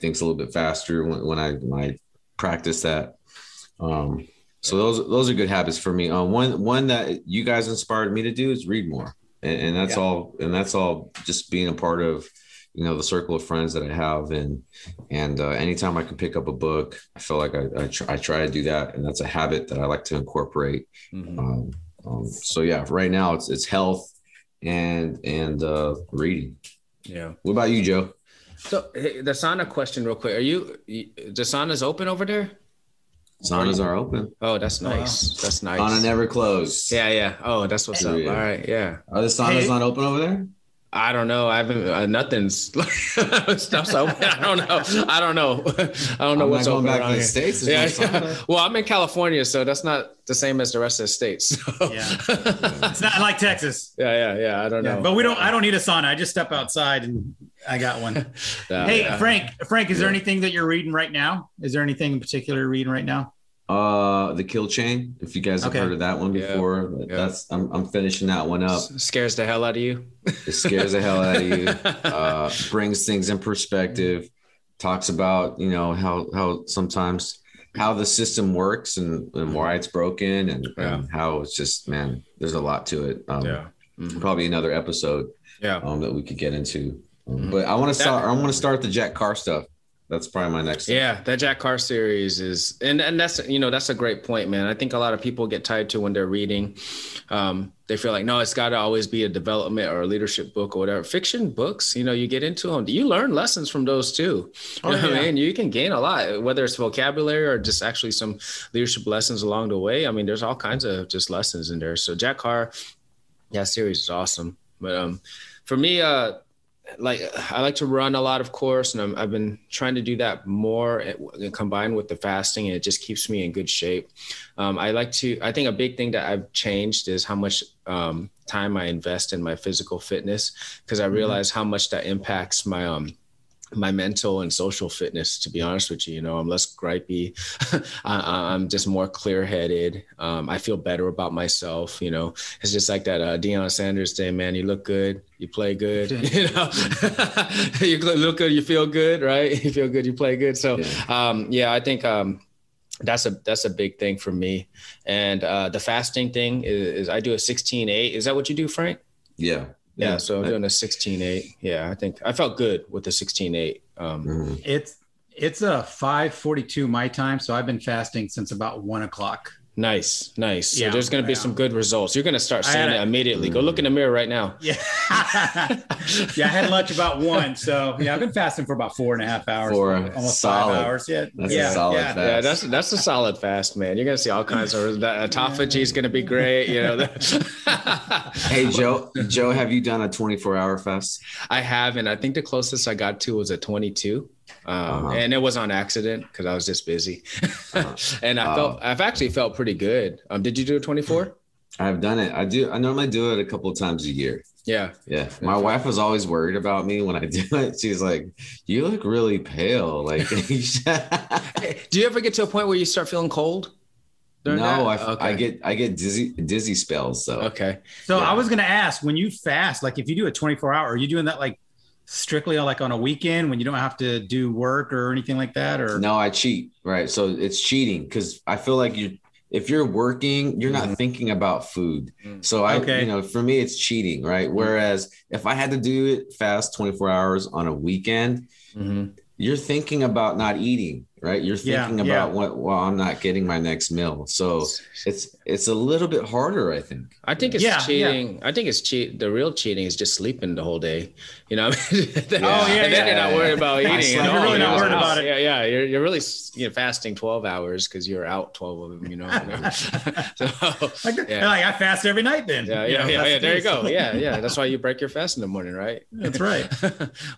thinks a little bit faster when, when I when I practice that. Um, so those those are good habits for me. Um, one one that you guys inspired me to do is read more, and, and that's Yeah. all. And that's all just being a part of, you know, the circle of friends that I have, and and uh, anytime I can pick up a book, I feel like I I try, I try to do that, and that's a habit that I like to incorporate. Mhm. Um, um, so yeah, right now it's it's health and and uh, reading. Yeah. What about you, Joe? So hey, the sauna question, real quick. Are you, sauna's open over there? Saunas are open. Oh, that's Oh, wow. nice. That's nice. Sauna never closed. Yeah, yeah. Oh, that's what's up. Yeah. All right, yeah. Are the saunas Hey. not open over there? I don't know. I haven't. Uh, nothing's stuff's open. I don't know. I don't know. I don't know I'm what's not going open back around to the here. states. Yeah, yeah. Well, I'm in California, so that's not the same as the rest of the states. So. Yeah. It's not like Texas. yeah, yeah, yeah. I don't Yeah, know. but we don't. I don't need a sauna. I just step outside and I got one. Yeah, hey, yeah. Frank. Frank, is there anything that you're reading right now? Is there anything in particular you're reading right now? Uh, the Kill Chain. If you guys have Okay. heard of that one before, but Yeah. that's I'm I'm finishing that one up. S- scares the hell out of you. It scares the hell out of you. Uh, brings things in perspective. Talks about you know how how sometimes how the system works and, and why it's broken and, Yeah. and how it's just man. There's a lot to it. Um, yeah. Mhm. Probably another episode Yeah. um, that we could get into. Um, Mhm. But I want to start. I want to start the Jack Carr stuff. That's probably my next. Yeah, that Jack Carr series is, and and that's you know that's a great point, man. I think a lot of people get tied to when they're reading. Um, they feel like no, it's got to always be a development or a leadership book or whatever. Fiction books, you know, you get into them, you learn lessons from those too. You Oh, know what yeah. I mean? You can gain a lot, whether it's vocabulary or just actually some leadership lessons along the way. I mean, there's all kinds of just lessons in there. So Jack Carr, yeah, series is awesome. But um, for me, uh, like I like to run a lot of course, and I'm, I've been trying to do that more and combined with the fasting, and it just keeps me in good shape. Um, I like to. I think a big thing that I've changed is how much um, time I invest in my physical fitness because I realize how much that impacts my um my mental and social fitness to be honest with you you know i'm less gripey. I, i'm just more clear-headed. Um, i feel better about myself you know. It's just like that uh, Deion sanders day man. You look good you play good you know. You look good you feel good right? You feel good you play good. So Yeah. um, yeah i think um, that's a that's a big thing for me. And uh, the fasting thing is, is i do a 16-8 is that what you do frank? Yeah. Yeah, so I'm doing a 16-8. Yeah, I think I felt good with the 16-8. Um, Mhm. It's it's a 5:42 my time, so I've been fasting since about one o'clock. Nice, nice. So Yeah, there's going to be yeah. some good results. You're going to start seeing had it a- immediately. Go look in the mirror right now. Yeah, yeah. I had lunch about one, so yeah, I've been fasting for about four and a half hours, For almost solid. five hours. Yeah, That's a yeah, solid yeah. fast. Yeah, that's that's a solid fast, man. You're going to see all kinds of that uh, autophagy is going to be great. You know, Hey Joe, Joe, have you done a 24 hour fast? I haven't. I think the closest I got to was a 22. Um, Uh-huh. and it was on accident because I was just busy. Uh-huh. and I felt, I've actually felt pretty good. Um, did you do a 24? I've done it. I do. I normally do it a couple of times a year. Yeah. Yeah. My wife was always worried about me when I do it. She's like, "You look really pale." Like, Hey, do you ever get to a point where you start feeling cold? no, I, that? I get I get dizzy dizzy spells. So Okay. So Yeah. I was gonna ask, when you fast, like if you do a 24 hour, are you doing that like strictly like on a weekend when you don't have to do work or anything like that? Or no, I cheat. Right. So it's cheating because I feel like you. If you're working, you're not Mhm. thinking about food. Mm. So I, Okay. you know, for me, it's cheating, right? Whereas if I had to do it fast 24 hours on a weekend, hmm you're thinking about not eating right? You're thinking yeah. about what well, I'm not getting my next meal. So it's it's a little bit harder, I think. I think it's Yeah, cheating. I think it's cheat. The real cheating is just sleeping the whole day. You know, what I mean? Oh, yeah, and then you're yeah. not worried about eating. You're really not worried about it. Yeah, yeah. You're you're really you know, fasting 12 hours because you're out 12 of them. You know. so, Like, yeah. like I fast every night then. yeah, You yeah, know, yeah, yeah. the There you go. Yeah, yeah. That's why you break your fast in the morning, right? That's right.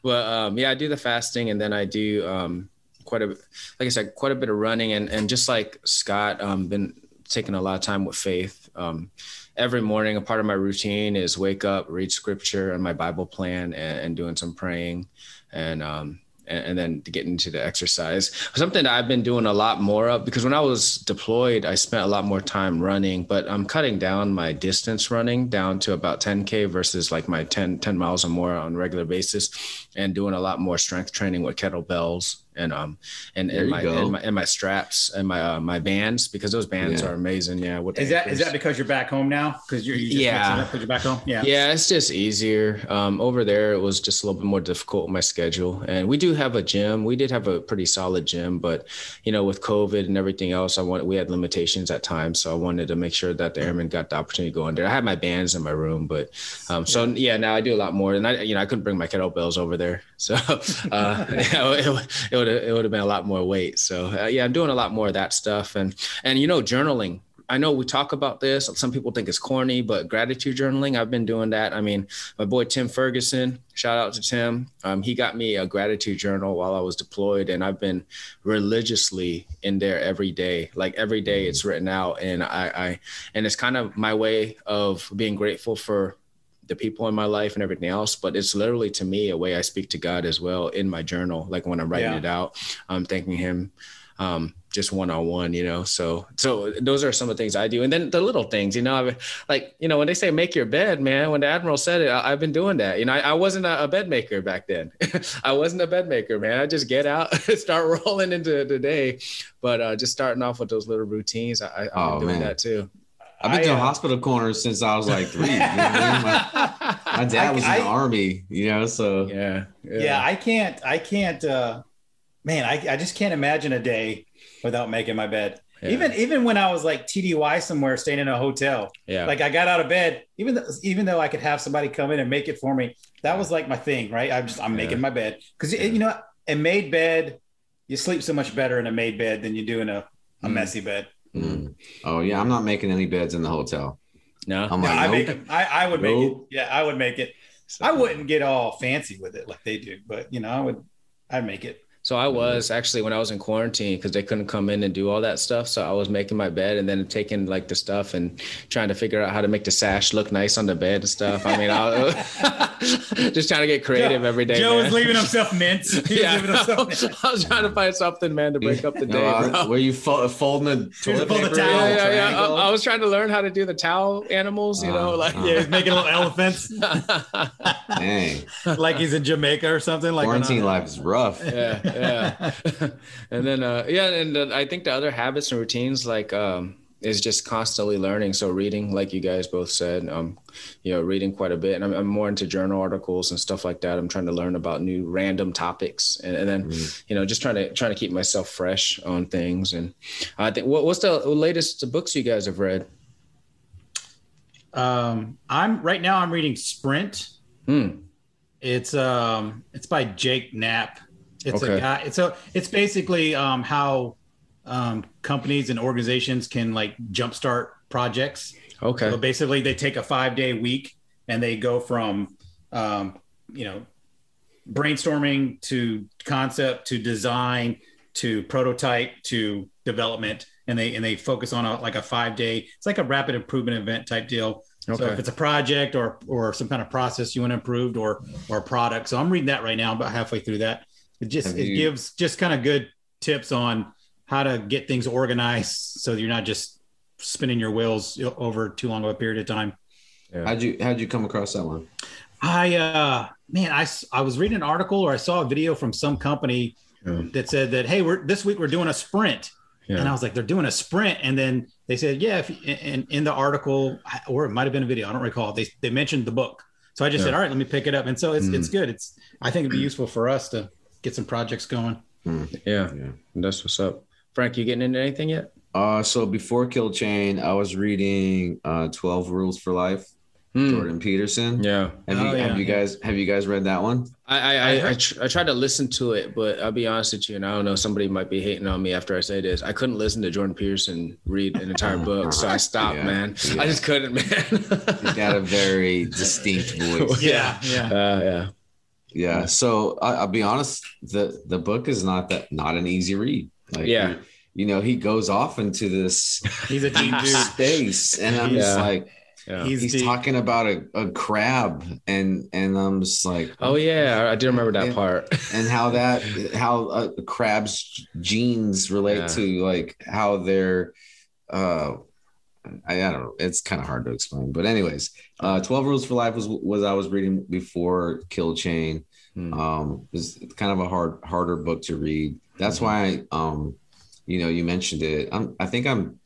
well, um, yeah, I do the fasting, and then I do um, quite a, like I said, quite a bit of running, and and just like Scott, um, been taking a lot of time with faith. Um, every morning, a part of my routine is wake up, read scripture and my Bible plan, and, and doing some praying, and um, and, and then to get into the exercise. Something that I've been doing a lot more of because when I was deployed, I spent a lot more time running, but I'm cutting down my distance running down to about 10K versus like my 10, 10 miles or more on a regular basis and doing a lot more strength training with kettlebells and um and, and my, and my and my straps and my uh, my bands because those bands Yeah. are amazing. Yeah. With the Is that is that because you're back home now? Because you're, you just Yeah. because you're back home. Yeah. Yeah, it's just easier. Um, over there, it was just a little bit more difficult with my schedule. And we do have a gym. We did have a pretty solid gym, but you know, with COVID and everything else, I want we had limitations at times. So I wanted to make sure that the airmen got the opportunity to go in there. I had my bands in my room, but um, so yeah, now I do a lot more. And I, you know, I couldn't bring my kettlebells over there, so uh, it, it would it would have been a lot more weight. So uh, yeah, I'm doing a lot more of that stuff. And and you know, journaling. I know we talk about this. Some people think it's corny, but gratitude journaling, I've been doing that. I mean, my boy Tim Ferguson, shout out to Tim. Um, he got me a gratitude journal while I was deployed, and I've been religiously in there every day. Like every day, it's written out, and I, I and it's kind of my way of being grateful for the people in my life and everything else. But it's literally to me a way I speak to God as well in my journal. Like when I'm writing Yeah. it out, I'm thanking Him. Um, just one on one, you know. So, so those are some of the things I do, and then the little things, you know. I, like, you know, when they say make your bed, man. When the admiral said it, I, I've been doing that. You know, I, I wasn't a, a bed maker back then. I wasn't a bed maker, man. I just get out, start rolling into the day, but uh, just starting off with those little routines. I, I've Oh, been doing man. that too. I've been I, doing uh, hospital corners since I was like three. You know I mean? my, my dad I- was in I- the army, you know, so yeah, yeah, yeah i can't i can't uh man I, I just can't imagine a day without making my bed Yeah. even even when i was like tdy somewhere staying in a hotel yeah. like i got out of bed even though, even though i could have somebody come in and make it for me that was like my thing right i'm just i'm making my bed because you know a made bed you sleep so much better in a made bed than you do in a, a Mm. messy bed mm. oh yeah, I'm not making any beds in the hotel. no, I'm no, like, i nope. make it. I, I would make it. Yeah i would make it. I wouldn't get all fancy with it like they do but you know i would i'd make it So I was actually when I was in quarantine because they couldn't come in and do all that stuff. So I was making my bed and then taking like the stuff and trying to figure out how to make the sash look nice on the bed and stuff. I mean, I was just trying to get creative every day. Joe man. was leaving himself mints. Yeah, leaving himself I was trying to find something, man, to break up the day. I- bro. where you fo- folding the toilet fold the towel. Yeah, yeah, yeah. I, I was trying to learn how to do the towel animals, you know, Uh, like uh. Yeah, he's making little elephants Dang, like he's in Jamaica or something. Like quarantine life is rough. yeah, yeah. and then, uh, yeah, and uh, I think the other habits and routines, like, um, is just constantly learning. So reading, like you guys both said, um, you know, reading quite a bit, and I'm, I'm more into journal articles and stuff like that. I'm trying to learn about new random topics, and, and then, Mm. you know, just trying to trying to keep myself fresh on things. And I think, what, what's the latest books you guys have read? Um, I'm right now. I'm reading Sprint. Hmm. It's um, it's by Jake Knapp. It's Okay. a guy. It's a. It's basically um how um companies and organizations can like jumpstart projects. Okay. So basically, they take a five day week and they go from, um, you know, brainstorming to concept to design to prototype to development, and they and they focus on a like a five day. It's like a rapid improvement event type deal. Okay. So if it's a project or or some kind of process you want improved or or a product, so I'm reading that right now. I'm about halfway through that. It just Have it you- gives just kind of good tips on how to get things organized so you're not just spinning your wheels over too long of a period of time. How'd you how'd you come across that one? I uh man, I was reading an article or I saw a video from some company Yeah. that said that hey, we're this week we're doing a sprint. Yeah. And I was like, they're doing a sprint, and then they said, yeah. If, and in the article, or it might have been a video, I don't recall. They they mentioned the book, so I just said, all right, let me pick it up. And so it's Mm. it's good. It's I think it'd be useful for us to get some projects going. Yeah, Yeah. that's what's up. Frank, you getting into anything yet? Uh, so before Kill Chain, I was reading uh, Twelve Rules for Life, Hmm. Jordan Peterson. Yeah, Have you Oh, yeah, have you yeah. guys have you guys read that one? I I I I, I, tr- I tried to listen to it, but I'll be honest with you, and I don't know, somebody might be hating on me after I say this. I couldn't listen to Jordan Peterson read an entire book, so I stopped, Yeah, man. yeah. I just couldn't, man. He's got a very distinct voice. Yeah, yeah. Uh, yeah. Yeah. So I, I'll be honest, the the book is not that not an easy read. Like Yeah. you know, he goes off into this He's a deep space, and I'm just like, Yeah. He's, he's talking about a, a crab, and and I'm just like, Oh yeah, I- I do remember that Yeah. part. and how that how uh, the crab's genes relate Yeah. to like how they're uh I, I don't know it's kind of hard to explain but anyways uh 12 rules for life was was i was reading before kill chain Hmm. um it's kind of a hard harder book to read that's Mhm. why um you know you mentioned it i'm i think i'm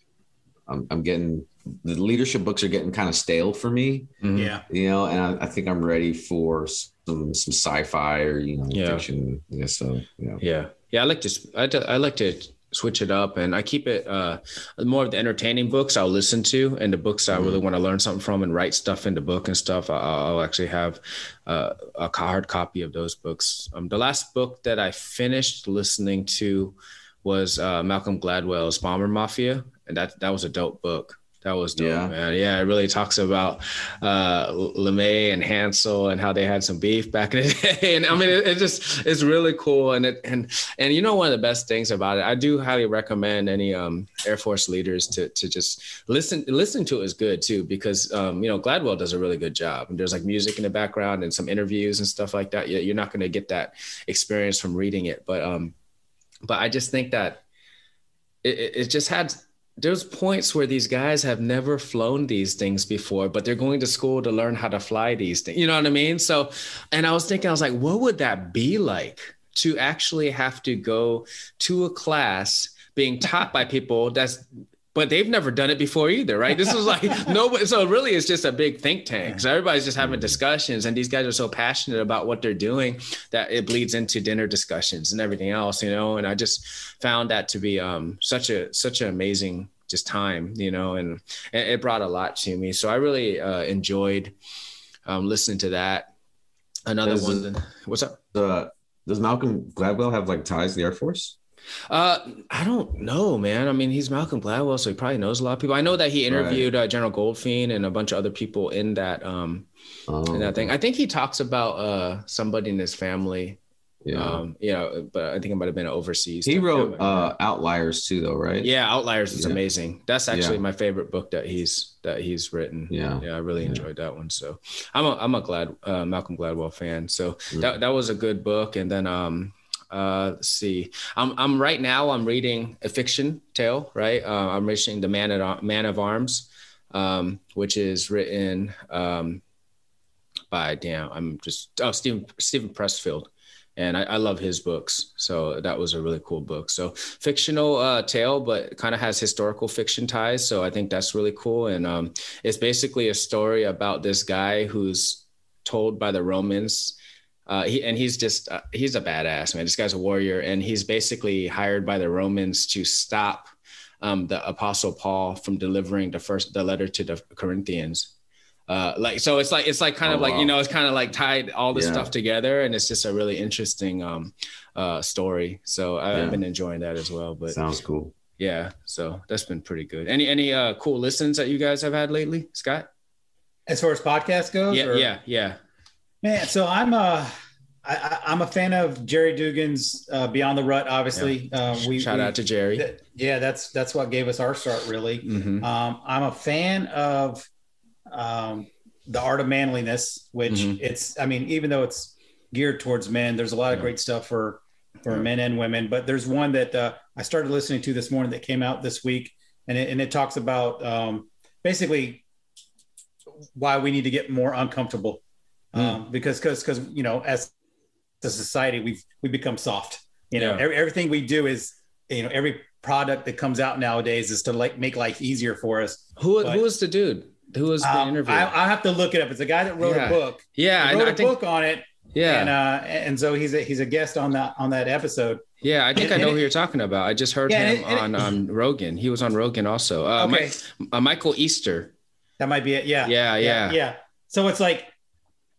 i'm, I'm getting the leadership books are getting kind of stale for me Mhm. Yeah. you know, and I, I think I'm ready for some some sci-fi or you know Yeah. fiction. Yeah, so yeah, Yeah, yeah. I like to. I, I like to switch it up, and I keep it uh, more of the entertaining books I'll listen to, and the books I really want to learn something from and write stuff in the book and stuff. I- I'll actually have uh, a hard copy of those books. Um, the last book that I finished listening to was uh, Malcolm Gladwell's Bomber Mafia, and that that was a dope book. That was dope, Yeah. man. Yeah, it really talks about uh, LeMay and Hansell and how they had some beef back in the day. And I mean, it, it just it's really cool. And it and and you know one of the best things about it, I do highly recommend any um, Air Force leaders to to just listen. Listen to it is good too because um, you know Gladwell does a really good job. And there's like music in the background and some interviews and stuff like that. You- You're not going to get that experience from reading it, but um, but I just think that it it just had there's points where these guys have never flown these things before, but they're going to school to learn how to fly these things. You know what I mean? So, and I was thinking, I was like, what would that be like to actually have to go to a class being taught by people that's but they've never done it before either, right? This is like nobody. So really, it's just a big think tank. So everybody's just having discussions, and these guys are so passionate about what they're doing that it bleeds into dinner discussions and everything else, you know. And I just found that to be um, such a such an amazing just time, you know, and, and it brought a lot to me. So I really uh, enjoyed um, listening to that. Another Does one. it- that- what's up? Uh, does Malcolm Gladwell have like ties to the Air Force? Uh, I don't know, man. I mean, he's Malcolm Gladwell, so he probably knows a lot of people. I know that he interviewed uh, General Goldfein and a bunch of other people in that um in that thing. I think he talks about uh somebody in his family. yeah. Um, you know, but I think it might have been overseas. he wrote uh, Outliers too, though, right? yeah, Outliers is Yeah. amazing. That's actually Yeah. my favorite book that he's that he's written. Yeah. Yeah, I really Yeah. enjoyed that one. So I'm a I'm a glad uh, Malcolm Gladwell fan. So that that was a good book. And then um uh let's see. I'm I'm right now I'm reading a fiction tale, right? Uh, I'm reading The Man at Man of Arms, um, which is written um by damn, I'm just oh Steven Steven Pressfield. And I, I love his books. So that was a really cool book. So fictional uh, tale, but kind of has historical fiction ties. So I think that's really cool. And um, it's basically a story about this guy who's told by the Romans. Uh, he, and he's just uh, he's a badass man. This guy's a warrior, and he's basically hired by the Romans to stop um, the Apostle Paul from delivering the first the letter to the Corinthians. Uh, like so, it's like it's like kind Oh, of like wow. you know it's kind of like tied all this Yeah. stuff together, and it's just a really interesting um, uh, story. So I, Yeah. I've been enjoying that as well. But Sounds cool. yeah, so that's been pretty good. Any any uh, cool listens that you guys have had lately, Scott? As far as podcast goes, Yeah, or- yeah, yeah. Man, so I'm a I, I- I'm a fan of Jerry Dugan's uh, Beyond the Rut. Obviously, uh, we Shout we- out to Jerry. th- yeah, that's that's what gave us our start. Really, Mhm. um, I'm a fan of um, the Art of Manliness, which Mhm. it's I mean, even though it's geared towards men, there's a lot of Yeah. great stuff for for Yeah. men and women. But there's one that uh, I started listening to this morning that came out this week, and it, and it talks about um, basically why we need to get more uncomfortable. Um, because because because you know as a society we've we become soft you know Yeah. every, everything we do is you know every product that comes out nowadays is to like make life easier for us Who But- who was the dude? Who was the um, interview? I, i'll have to look it up it's a guy that wrote Yeah. a book yeah, he I, wrote I a think book on it Yeah. and uh, and so he's a he's a guest on that on that episode. yeah. I think I know who you're talking about. I just heard Yeah, him it- on um, Rogan. He was on Rogan also. Uh, Okay. Mi- uh, Michael Easter. That might be it. Yeah. Yeah, yeah. Yeah. So it's like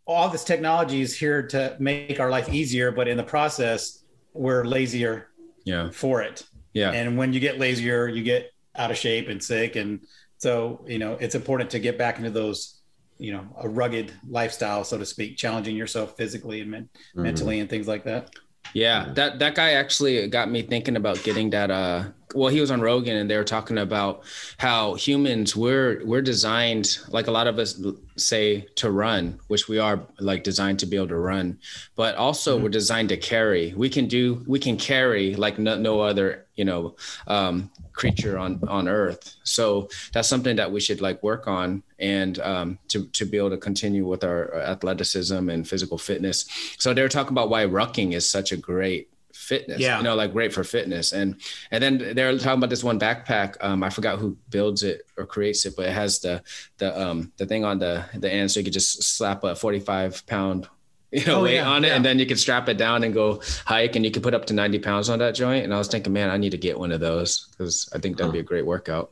all this technology is here to make our life easier, but in the process, we're lazier Yeah. for it. Yeah. And when you get lazier, you get out of shape and sick. And so, you know, it's important to get back into those, you know, a rugged lifestyle, so to speak, challenging yourself physically and men- Mhm. mentally and things like that. Yeah, that that guy actually got me thinking about getting that. Uh, well, he was on Rogan, and they were talking about how humans we're we're designed like a lot of us say to run, which we are like designed to be able to run, but also we're designed to carry. We can do we can carry like no, no other you know um, creature on on Earth. So that's something that we should like work on and um, to to be able to continue with our athleticism and physical fitness. So they were talking about why rucking is such a great fitness Yeah. you know like great for fitness. And and then they're talking about this one backpack. Um i forgot who builds it or creates it but it has the the um the thing on the the end so you could just slap a 45 pound you know Oh, weight yeah, on it yeah. and then you can strap it down and go hike and you can put up to 90 pounds on that joint. And i was thinking man i need to get one of those because i think that'd be a great workout.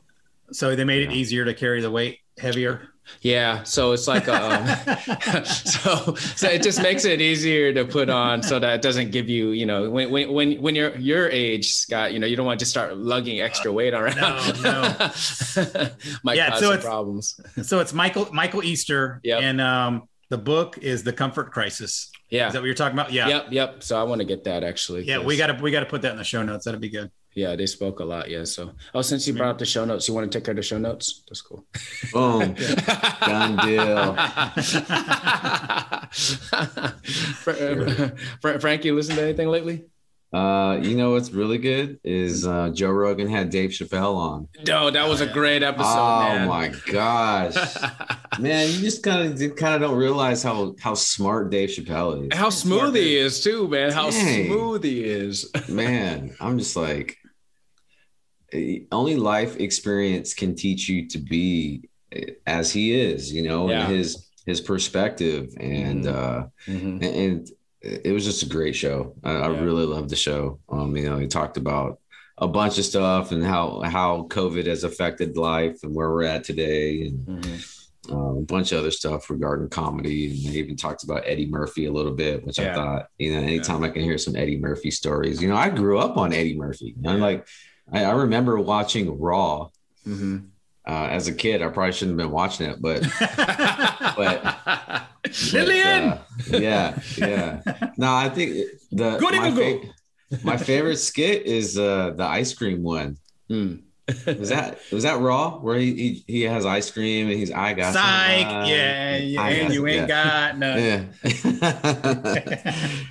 So they made it easier to carry the weight heavier. yeah so it's like um, so so it just makes it easier to put on so that it doesn't give you you know when when when, when you're your age scott you know you don't want to just start lugging extra weight around No, might Yeah, cause so some it's- problems so it's Michael Michael Easter, Yep. and um, the book is the Comfort Crisis. yeah Is that what you're talking about? Yeah. yep yep so i want to get that actually Yeah, we got to we got to put that in the show notes. That'd be good. Yeah they spoke a lot yeah so oh since you brought up the show notes you want to take care of the show notes that's cool Boom. Done deal. Fra- Fra- Frank, you listen to anything lately? Uh, you know what's really good is uh, Joe Rogan had Dave Chappelle on. No, that was a great episode, oh man. my gosh, man! You just kind of kind of don't realize how how smart Dave Chappelle is. How smooth he is too, man. How Dang. smooth he is. man, I'm just like, only life experience can teach you to be eh, as he is, you know, Yeah. and his his perspective, and Mhm. uh, Mhm. and, it was just a great show. I, I really loved the show. Um, you know, he talked about a bunch of stuff and how how COVID has affected life and where we're at today, and Mhm. um, a bunch of other stuff regarding comedy. And they even talked about Eddie Murphy a little bit, which Yeah. I thought, you know, anytime I can hear some Eddie Murphy stories, you know, I grew up on Eddie Murphy. I'm like, I, I remember watching Raw Mhm. uh, as a kid. I probably shouldn't have been watching it, but Lillian. uh, yeah, yeah. No, I think the Goody my, goo fa- my favorite skit is uh, the ice cream one. Mm. Was that was that Raw where he he, he has ice cream and he's I got some Psych. ice." Yeah, yeah. I And you some- ain't got nothing. Yeah.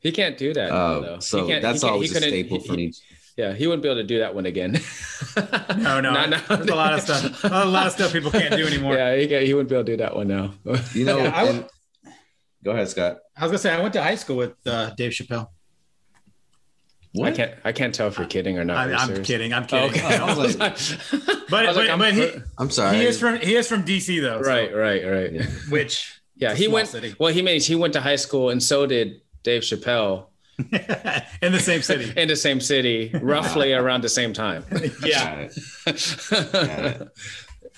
He can't do that. now, Oh, though. so He can't- that's he can't- always he a staple he- for me. Yeah, he wouldn't be able to do that one again. No, no. There's a lot of stuff. A lot of stuff people can't do anymore. Yeah, he, he wouldn't be able to do that one now. You know, Yeah, I would- and- go ahead, Scott. I was gonna say I went to high school with uh, Dave Chappelle. What? I can't. I can't tell if you're kidding or not. I, I'm serious? kidding. I'm Oh, kidding. okay. I was like- But I was like, but, I'm but he, I'm sorry. he is from he is from DC though. so- right, right, right. Yeah. which Yeah, he went. city. Well, he means he went to high school, and so did Dave Chappelle in the same city. in the same city, roughly around the same time. yeah. Got it.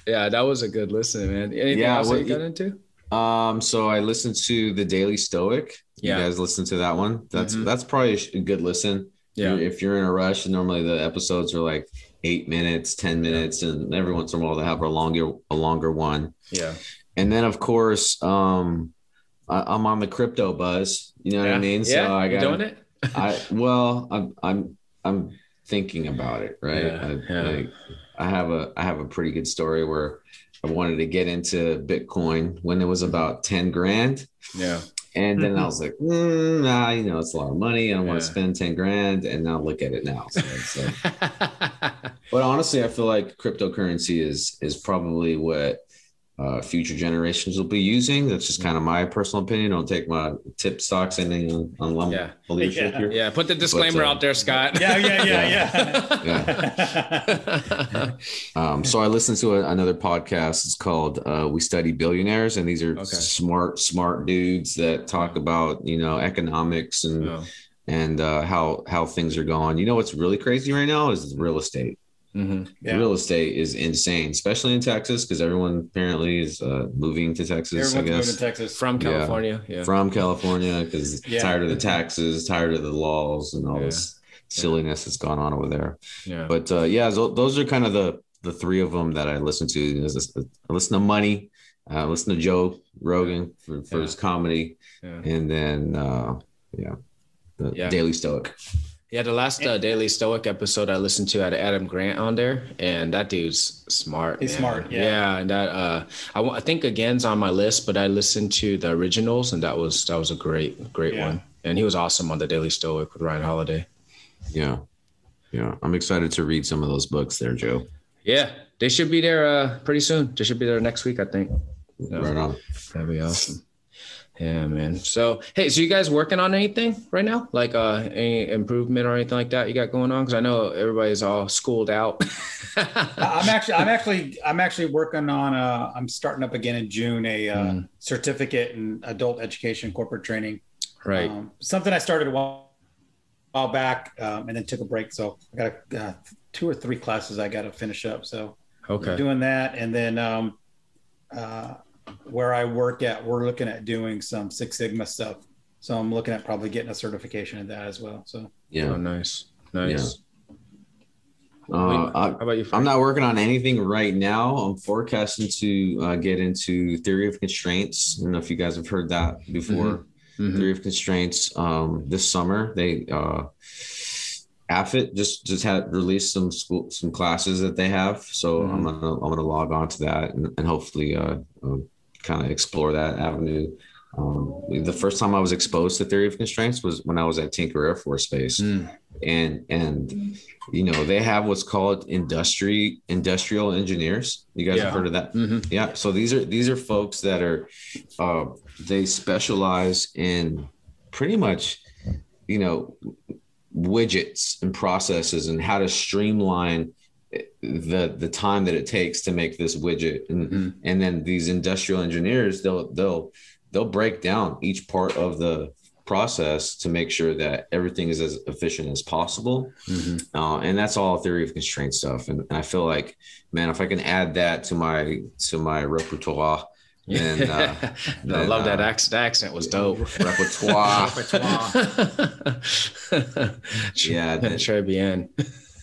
yeah, that was a good listen, man. Anything Yeah, else what that you got into? Um, so I listened to the Daily Stoic. Yeah. You guys listen to that one? That's Mhm. that's probably a good listen. Yeah. If you're in a rush, normally the episodes are like eight minutes, ten minutes, and every once in a while they have a longer a longer one. Yeah. And then of course, um, I'm on the crypto buzz. You know what. I mean? Yeah. I you got doing it? I well, I'm I'm I'm thinking about it, right? Yeah, I, yeah. Like, I have a I have a pretty good story where I wanted to get into Bitcoin when it was about ten grand, Yeah. and then I Mhm. was like, mm, nah, you know, it's a lot of money. I don't want to spend ten grand, and now look at it now. So, it's like- but honestly, I feel like cryptocurrency is is probably what uh, future generations will be using. That's just kind of my personal opinion. Don't take my tip stocks anything on, on Lum- Yeah. leadership Yeah. here. Yeah, put the disclaimer uh, out there, Scott. yeah, yeah, yeah, Yeah. yeah. Um, so I listened to a, another podcast. It's called uh, "We Study Billionaires," and these are Okay. smart, smart dudes that talk about you know economics and Oh. and uh, how how things are going. You know what's really crazy right now is real estate. Mhm. Yeah. Real estate is insane, especially in Texas, because everyone apparently is uh, moving to Texas. Everyone's I moving guess to Texas. From California. Yeah. from California because Yeah. tired of the taxes, tired of the laws, and all Yeah. this silliness that's gone on over there. yeah. But uh, yeah, so those are kind of the the three of them that I listen to. I listen to Money, uh, listen to Joe Rogan for, for Yeah. his comedy, Yeah. and then uh, yeah, the Yeah. Daily Stoic. Yeah, the last uh, Daily Stoic episode I listened to had Adam Grant on there, and that dude's smart. He's man. smart, yeah. and that uh, I, wa- I think again's on my list, but I listened to the originals, and that was that was a great great Yeah. one. And he was awesome on the Daily Stoic with Ryan Holiday. Yeah, yeah, I'm excited to read some of those books there, Joe. Yeah, they should be there uh, pretty soon. They should be there next week, I think. Yeah. Right on. That'd be awesome. Yeah, man. So, hey, so you guys working on anything right now? Like uh any improvement or anything like that you got going on? Because I know everybody's all schooled out. I'm actually, I'm actually, I'm actually working on. Uh, I'm starting up again in June a uh, Mm. certificate in adult education, corporate training. right. Um, something I started a while, while back, um, and then took a break. So I got uh, two or three classes I got to finish up. So Okay. doing that, and then um, uh, where I work at, we're looking at doing some Six Sigma stuff. So I'm looking at probably getting a certification in that as well. So Oh, Yeah. nice. Nice. Uh, I, How about you? I'm not working on anything right now. I'm forecasting to uh, get into theory of constraints. I don't know if you guys have heard that before. Mhm. Theory of constraints. Um, this summer, they uh, AFIT just just had released some school some classes that they have. So I'm gonna I'm gonna log on to that and, and hopefully uh, uh, kind of explore that avenue. Um, the first time I was exposed to theory of constraints was when I was at Tinker Air Force Base Mm. and and you know they have what's called industry industrial engineers you guys Yeah. have heard of that Mhm. yeah so these are these are folks that are uh, they specialize in pretty much you know widgets and processes and how to streamline the the time that it takes to make this widget and Mhm. and then these industrial engineers they'll they'll they'll break down each part of the process to make sure that everything is as efficient as possible Mhm. uh, and that's all theory of constraint stuff and, and i feel like man if i can add that to my to my repertoire then uh, I then, love that uh, accent. The accent was dope. repertoire yeah, then- Très bien.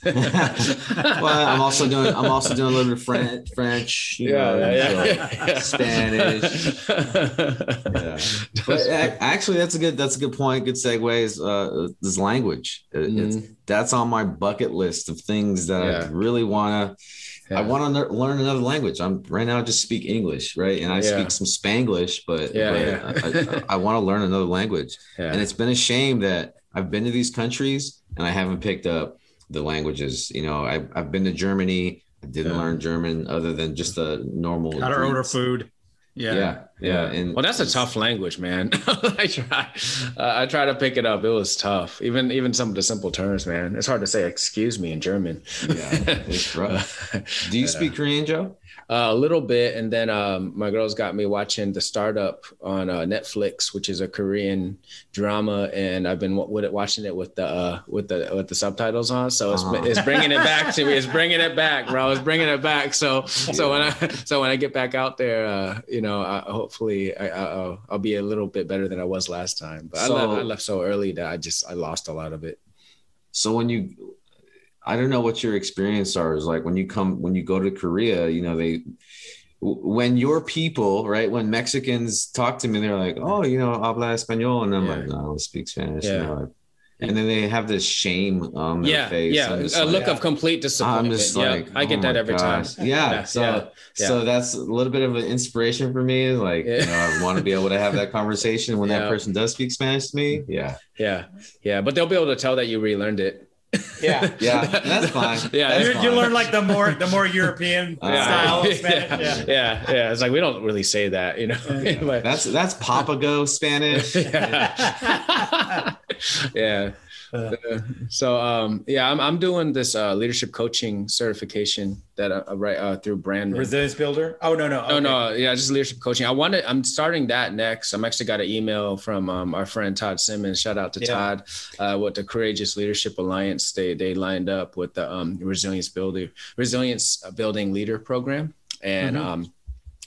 well i'm also doing i'm also doing a little bit of french french you know, so- Spanish. yeah. But actually, that's a good that's a good point. Good segue is uh, this language. It's, that's on my bucket list of things that Mm-hmm. Yeah. I really want to. I want to learn another language. I'm right now I just speak English, right? And I Yeah. speak some Spanglish, but, Yeah, but yeah. I, I, want to learn another language. Yeah. And it's been a shame that I've been to these countries and I haven't picked up the languages. You know, I, I've been to Germany. I didn't Yeah. learn German other than just the normal. how to order food. Yeah. Yeah, yeah, and well, that's a tough language, man. I try, uh, I try to pick it up. It was tough. Even even some of the simple terms, man. It's hard to say "excuse me" in German. Yeah, it's rough. Do you speak Korean, Joe? Uh, a little bit, and then um, my girls got me watching the startup on uh, Netflix, which is a Korean drama, and I've been w- watching it with the uh, with the with the subtitles on. So it's, Uh-huh. it's bringing it back to me. It's bringing it back, bro. It's bringing it back. So so when I so when I get back out there, uh, you know, I, hopefully I, I, I'll, I'll be a little bit better than I was last time. But I, left, I left so early that I just I lost a lot of it. So when you, I don't know what your experience are is like when you come when you go to Korea. You know they, when your people right when Mexicans talk to me, they're like, oh, you know, habla español, and I'm Yeah. like, no, I don't speak Spanish. Yeah. You know, and then they have this shame on their Yeah, face. yeah, a like- look of complete disappointment. I'm just yeah, like, I get oh that every gosh. time. Yeah. Yeah, so, yeah, so that's a little bit of an inspiration for me. Like, you know, I want to be able to have that conversation when that person does speak Spanish to me. Yeah. Yeah, yeah, but they'll be able to tell that you relearned it. Yeah. Yeah, that's fine. Yeah, That's You, fine. you learn like the more the more European Yeah. style yeah, Spanish. Yeah. yeah, yeah. It's like we don't really say that, you know. but, That's that's Papago Spanish. yeah. yeah. Uh, so um yeah i'm, I'm doing this uh leadership coaching certification that i, I write uh, through Brand Resilience builder. Oh no no no okay. no yeah just leadership coaching i wanted i'm starting that next i'm actually got an email from um, our friend todd simmons shout out to Yeah. todd uh, with the courageous leadership alliance they they lined up with the um, resilience building resilience building leader program and Mhm. um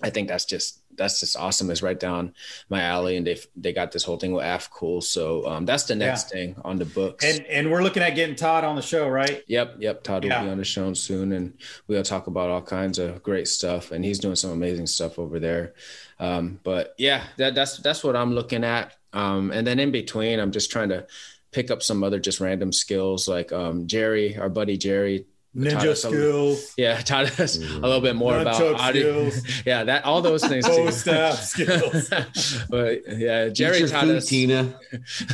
i think that's just that's just awesome it's right down my alley and they they got this whole thing with af cool so um that's the next thing on the books And and we're looking at getting Todd on the show, right? Yep, yep. Todd will be on the show soon, and we'll talk about all kinds of great stuff. And he's doing some amazing stuff over there. Um, but yeah, that, that's that's what I'm looking at. Um, and then in between, I'm just trying to pick up some other just random skills, like um, Jerry, our buddy Jerry. Taught Ninja us a- skills, Yeah, taught us a little bit more about audio. skills, Yeah, that all those things bow staff skills. but yeah, Jerry taught food, us. Tina.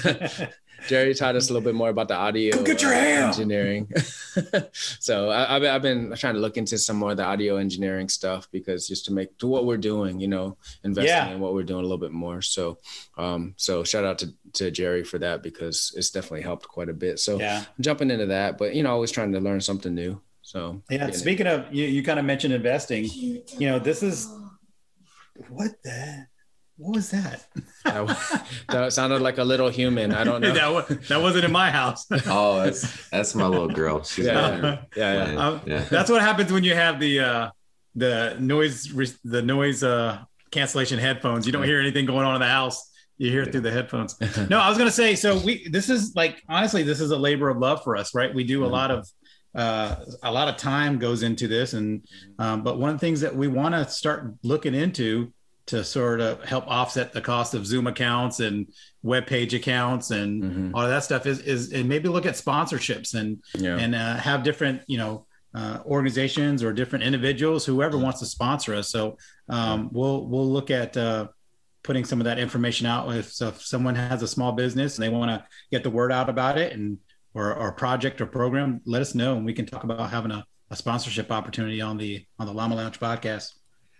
Jerry taught us a little bit more about the audio Go get your uh, ham. engineering. so I, I've, been- I've been trying to look into some more of the audio engineering stuff because just to make to what we're doing, you know, investing Yeah. in what we're doing a little bit more. So, um, so shout out to, to Jerry for that because it's definitely helped quite a bit. So yeah, I'm jumping into that, but you know, always trying to learn something new. So yeah. getting- Speaking of, you, you kind of mentioned investing. You know, this is what the what was that? that, that sounded like a little human. I don't know. that, wa- that wasn't in my house. Oh, that's that's my little girl. She's Yeah. down Yeah, yeah. Um, yeah. That's what happens when you have the uh, the noise re- the noise uh, cancellation headphones. You don't hear anything going on in the house. You hear it through the headphones. No, I was gonna say. So we this is like honestly, this is a labor of love for us, right? We do a lot of uh, a lot of time goes into this, and um, but one of the things that we want to start looking into to sort of help offset the cost of Zoom accounts and web page accounts and Mhm. all of that stuff is is and maybe look at sponsorships and Yeah. and uh, have different you know uh, organizations or different individuals whoever wants to sponsor us so um, we'll we'll look at uh, putting some of that information out if, so if someone has a small business and they want to get the word out about it and or, or project or program let us know and we can talk about having a, a sponsorship opportunity on the on the llama lounge podcast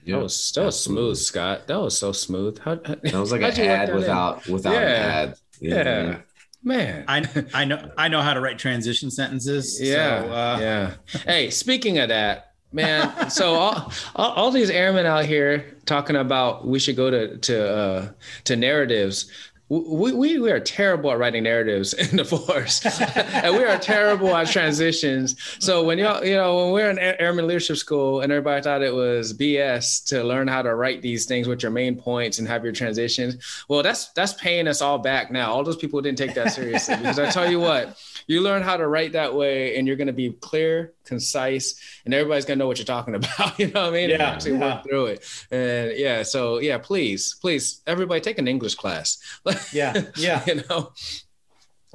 That was that was smooth, Scott. That was so smooth. How, how- That was like how'd an ad that in? without without Yeah. an ad. You know what I Yeah, man. i i know i know how to write transition sentences Yeah, so, uh, yeah. Hey, speaking of that, man. so all, all all these airmen out here talking about we should go to to uh, to narratives. We, we we are terrible at writing narratives in the force, and we are terrible at transitions. So when y'all, you know, when we're in Air- Airman Leadership School, and everybody thought it was BS to learn how to write these things with your main points and have your transitions. Well, that's that's paying us all back now. All those people didn't take that seriously because I tell you what, you learn how to write that way, and you're going to be clear, concise, and everybody's going to know what you're talking about. You know what I mean? And Yeah, actually yeah. work through it. And yeah, so yeah, please, please, everybody take an English class. yeah yeah you know.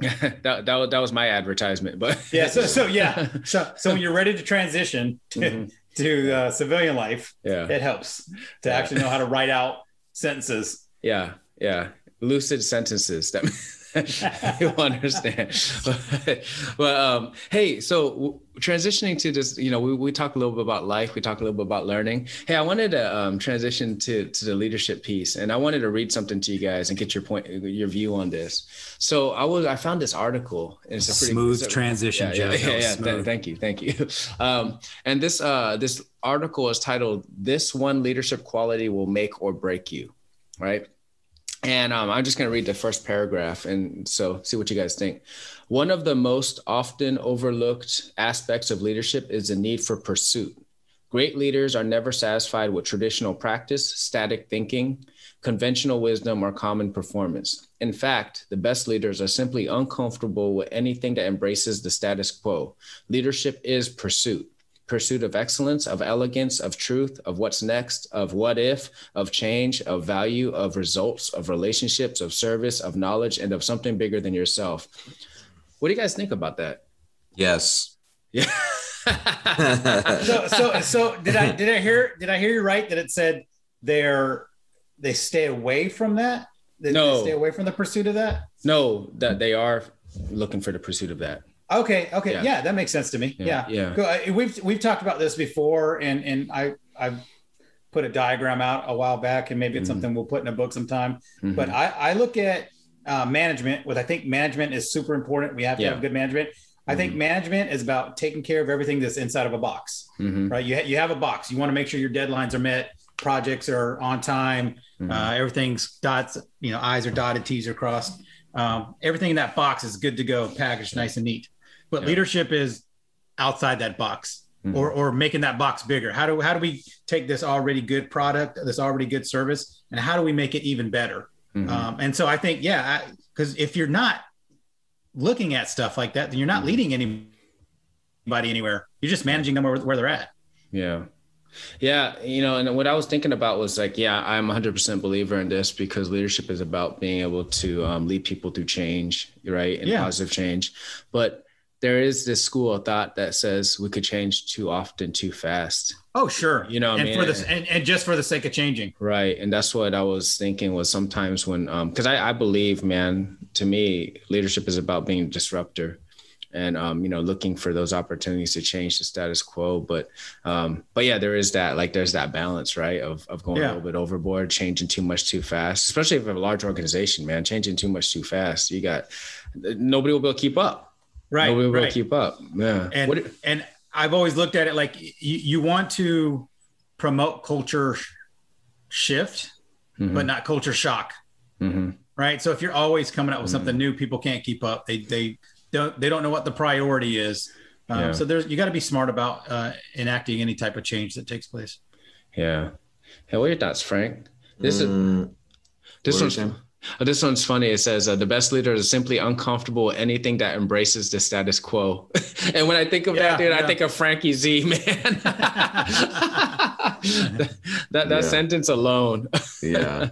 that, that, was- that was my advertisement, but yeah so so yeah so so when you're ready to transition to, Mhm. to uh, civilian life yeah, it helps to Yeah. actually know how to write out sentences yeah, yeah, lucid sentences that you understand. but, but um, hey, so w- transitioning to this, you know, we, we talked a little bit about life, we talk a little bit about learning. Hey, I wanted to um, transition to to the leadership piece, and I wanted to read something to you guys and get your point, your view on this. So I was, I found this article. And it's a pretty Smooth a- transition, Yeah, Joe. yeah, yeah. yeah. Th- thank you, thank you. Um, and this uh, this article is titled "This One Leadership Quality Will Make or Break You," right? And um, I'm just going to read the first paragraph and so see what you guys think. One of the most often overlooked aspects of leadership is the need for pursuit. Great leaders are never satisfied with traditional practice, static thinking, conventional wisdom, or common performance. In fact, the best leaders are simply uncomfortable with anything that embraces the status quo. Leadership is pursuit pursuit of excellence, of elegance, of truth, of what's next, of what if, of change, of value, of results, of relationships, of service, of knowledge, and of something bigger than yourself. What do you guys think about that? Yes. Yeah. so so so did i did i hear did i hear you right that it said they're they stay away from that they, they No. stay away from the pursuit of that no, that they are looking for the pursuit of that. Okay. Okay. Yeah. Yeah, that makes sense to me. Yeah. Yeah. Go- uh, We've we've talked about this before, and and I I've put a diagram out a while back, and maybe it's Mhm. something we'll put in a book sometime. Mhm. But I I look at uh, management. With I think management is super important. We have to Yeah. have good management. I think management is about taking care of everything that's inside of a box, Mhm. right? You ha- you have a box. You want to make sure your deadlines are met, projects are on time, Mhm. uh, everything's dots, you know, I's are dotted, T's are crossed. Um, everything in that box is good to go, packaged nice and neat. But Yeah. leadership is outside that box Mhm. or, or making that box bigger. How do, how do we take this already good product, this already good service, and how do we make it even better? Mhm. Um, and so I think, yeah, because if you're not looking at stuff like that, then you're not Mhm. leading anybody anywhere. You're just managing them where, where they're at. Yeah. Yeah, you know, and what I was thinking about was like, yeah, I'm 100% believer in this because leadership is about being able to um, lead people through change, right? And Yeah. positive change. But there is this school of thought that says we could change too often, too fast. Oh, sure. You know what I and mean? for this, and, and just for the sake of changing. Right. And that's what I was thinking was sometimes when, um, cause I, I believe, man, to me, leadership is about being a disruptor and, um, you know, looking for those opportunities to change the status quo. But, um, but yeah, there is that, like, there's that balance, right. Of, of going Yeah. a little bit overboard, changing too much too fast, especially if you have a large organization, man, changing too much too fast. You got, nobody will be able to keep up. Right. Nobody will right. keep up. Yeah. and What- and I've always looked at it like you, you want to promote culture sh- shift, Mhm, but not culture shock, mhm. right? So if you're always coming up with Mm. something new, people can't keep up. They they don't they don't know what the priority is. Um, Yeah. So there's you got to be smart about uh, enacting any type of change that takes place. Yeah. Hey, what are your thoughts, Frank? This is, Mm, This What one's saying? Oh, this one's funny. It says uh, the best leader is simply uncomfortable with anything that embraces the status quo. and when I think of Yeah, that, dude, I think of Frankie Z, man. that that, that Yeah. sentence alone. yeah.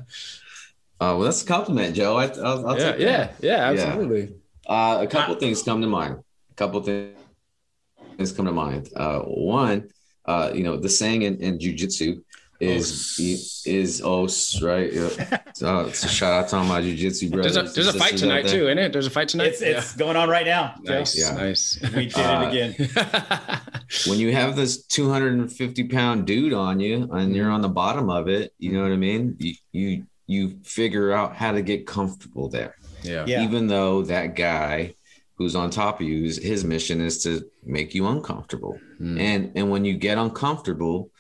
Uh, well, that's a compliment, Joe. I, I'll, I'll yeah, take yeah, that. yeah, Yeah. absolutely. Uh, a couple things come to mind. A couple things come to mind. Uh, one, uh, you know, the saying in, in jujitsu is Os. is os right. Yeah. So, it's a shout out to all my jujitsu brothers. There's a there's a fight tonight too, isn't it? There's a fight tonight. It's it's going on right now. nice, Yeah. nice. We did Uh, it again. When you have this 250 pound dude on you and you're on the bottom of it, you know what I mean. You you you figure out how to get comfortable there. yeah. Yeah. even though that guy who's on top of you his, his mission is to make you uncomfortable Mm. and and when you get uncomfortable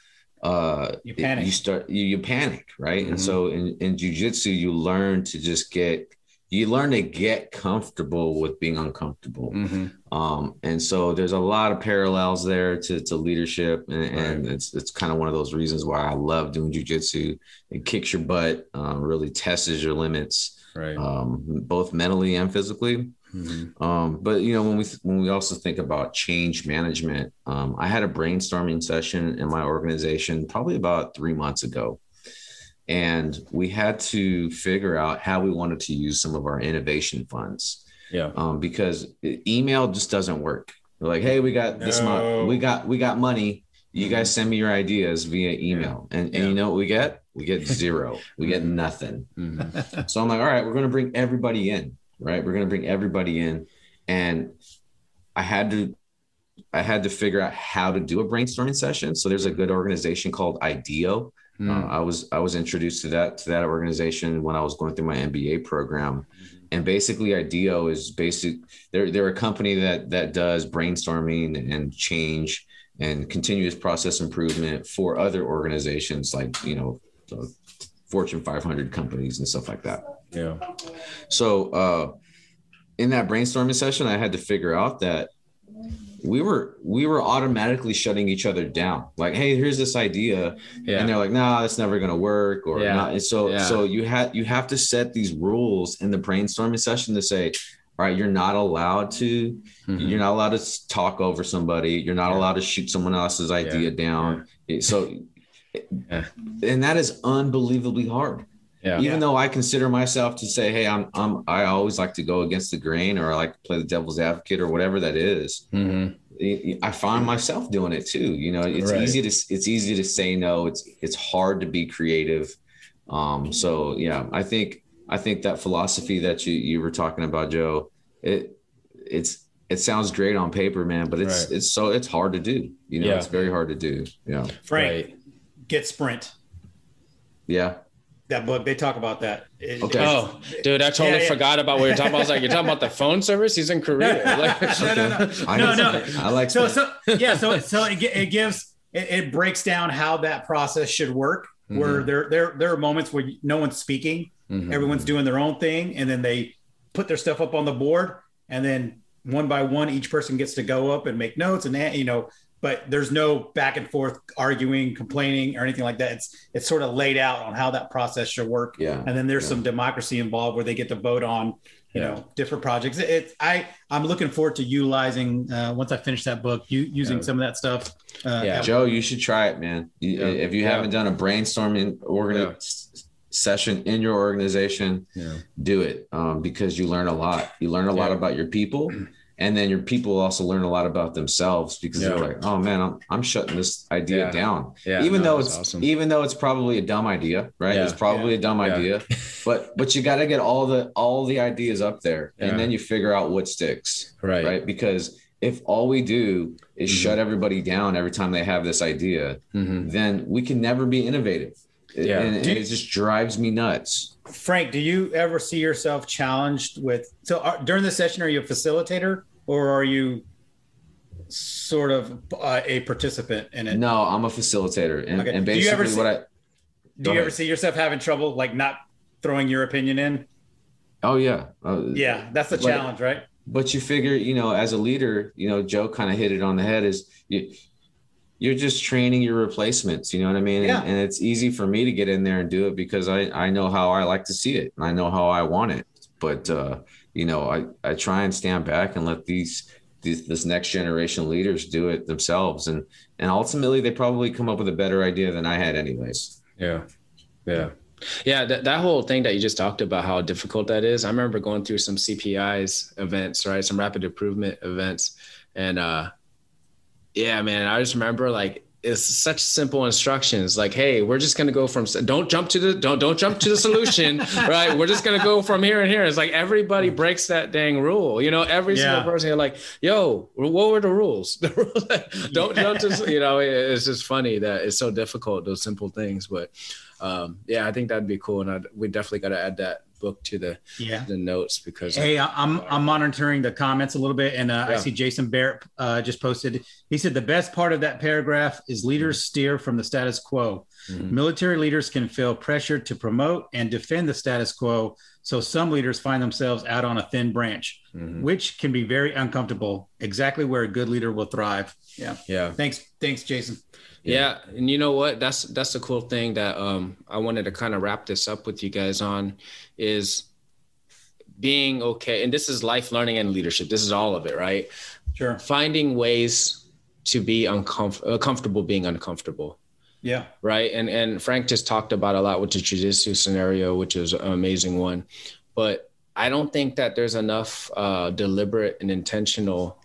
uh You panic. you start you, you panic right and Mhm. so in in jiu-jitsu you learn to just get you learn to get comfortable with being uncomfortable Mhm. um and so there's a lot of parallels there to to leadership and, and it's it's kind of one of those reasons why i love doing jiu-jitsu it kicks your butt um, really tests your limits Right. um, both mentally and physically. Mhm. Um, but you know, when we when we also think about change management, um, I had a brainstorming session in my organization probably about three months ago, and we had to figure out how we wanted to use some of our innovation funds Yeah. um, because email just doesn't work. We're like, hey, we got this No. month, we got we got money. You guys send me your ideas via email, and and Yeah. you know what we get? We get zero. we get nothing. Mhm. So I'm like, all right, we're going to bring everybody in, right? We're going to bring everybody in. And I had to, I had to figure out how to do a brainstorming session. So there's a good organization called IDEO. Uh, Mm. I was, I was introduced to that, to that organization when I was going through my MBA program. And basically IDEO is basic. They're, they're a company that, that does brainstorming and change and continuous process improvement for other organizations like, you know, the Fortune 500 companies and stuff like that. Yeah. So uh, in that brainstorming session, I had to figure out that we were we were automatically shutting each other down. Like, hey, here's this idea, Yeah. and they're like, nah, that's never gonna work, or Yeah. not. And so Yeah. so you had you have to set these rules in the brainstorming session to say, all right, you're not allowed to Mhm. you're not allowed to talk over somebody. You're not allowed to shoot someone else's idea down. So, and that is unbelievably hard Yeah. even though I consider myself to say, hey, I'm I'm I always like to go against the grain or I like to play the devil's advocate or whatever that is. Mhm. I I find myself doing it too. You know, it's Right. easy to it's easy to say no. It's it's hard to be creative. Um, so yeah, I think I think that philosophy that you you were talking about, Joe, it it's it sounds great on paper, man, but it's Right. it's so it's hard to do. You know, Yeah. it's very hard to do. Yeah. Frank, Right. get Sprint. Yeah. That book they talk about that. It- Okay. Oh, dude, I totally Yeah, yeah. forgot about what you're talking about. I was like, you're talking about the phone service? He's in Korea. Like, no, no, no. I No, no. I like so Sprint. so yeah so so it, it gives it, it breaks down how that process should work where there there there are moments where no one's speaking Mhm. everyone's doing their own thing and then they put their stuff up on the board and then one by one each person gets to go up and make notes and that you know but there's no back and forth arguing complaining or anything like that it's it's sort of laid out on how that process should work Yeah. and then there's Yeah. some democracy involved where they get to vote on you Yeah. know different projects it, it i i'm looking forward to utilizing uh, once i finish that book you using Yeah. some of that stuff uh, Yeah. Joe, you should try it, man. You-. If you haven't done a brainstorming s- session in your organization, do it um, because you learn a lot. You learn a lot about your people, and then your people also learn a lot about themselves because Yeah. they're like, "Oh man, I'm I'm shutting this idea Yeah. down." Yeah, even no, though it's awesome. even though it's probably a dumb idea, right? Yeah. It's probably a dumb Yeah. idea, but but you got to get all the all the ideas up there, Yeah. and then you figure out what sticks Right. right? Because if all we do is Mhm. shut everybody down every time they have this idea, Mhm. then we can never be innovative. Yeah. And, and you- it just drives me nuts. frank do you ever see yourself challenged with so are, during the session are you a facilitator or are you sort of uh, a participant in it No, I'm a facilitator. And, Okay. and Do you ever basically see- what I, do you ever see yourself having trouble like not throwing your opinion in oh yeah. Uh, yeah that's the But- challenge right But you figure, you know, as a leader, you know, Joe kind of hit it on the head is you, you're just training your replacements. You know what I mean? Yeah. And, and it's easy for me to get in there and do it because I, I know how I like to see it and I know how I want it. But, uh, you know, I, I try and stand back and let these, these, this next generation leaders do it themselves. And, and ultimately they probably come up with a better idea than I had anyways. Yeah. Yeah. Yeah. That, that whole thing that you just talked about, how difficult that is. I remember going through some CPIs events, right? Some rapid improvement events. And, uh, yeah, man, I just remember like, it's such simple instructions. Like hey we're just going to go from don't jump to the don't don't jump to the solution right? We're just going to go from here and here. It's like everybody breaks that dang rule. You know every Yeah. single person you're like yo what were the rules? Don't jump to you know it- it's just funny that it's so difficult those simple things. But um yeah i think that'd be cool and I'd, we definitely got to add that book to the yeah the notes because Hey, I- I'm I'm monitoring the comments a little bit, and uh, I see Jason Barrett uh, just posted. He said the best part of that paragraph is leaders steer from the status quo. Mhm. Military leaders can feel pressured to promote and defend the status quo, so some leaders find themselves out on a thin branch, Mhm. which can be very uncomfortable. Exactly where a good leader will thrive. Yeah. yeah Thanks, thanks, Jason. Yeah. and you know what? That's that's the cool thing that um I wanted to kind of wrap this up with you guys on is being okay. And this is life learning and leadership. This is all of it, right? Sure. Finding ways to be uncomfortable, comfortable being uncomfortable, Yeah. right? And and Frank just talked about a lot with the jujitsu scenario, which is an amazing one. But I don't think that there's enough uh, deliberate and intentional,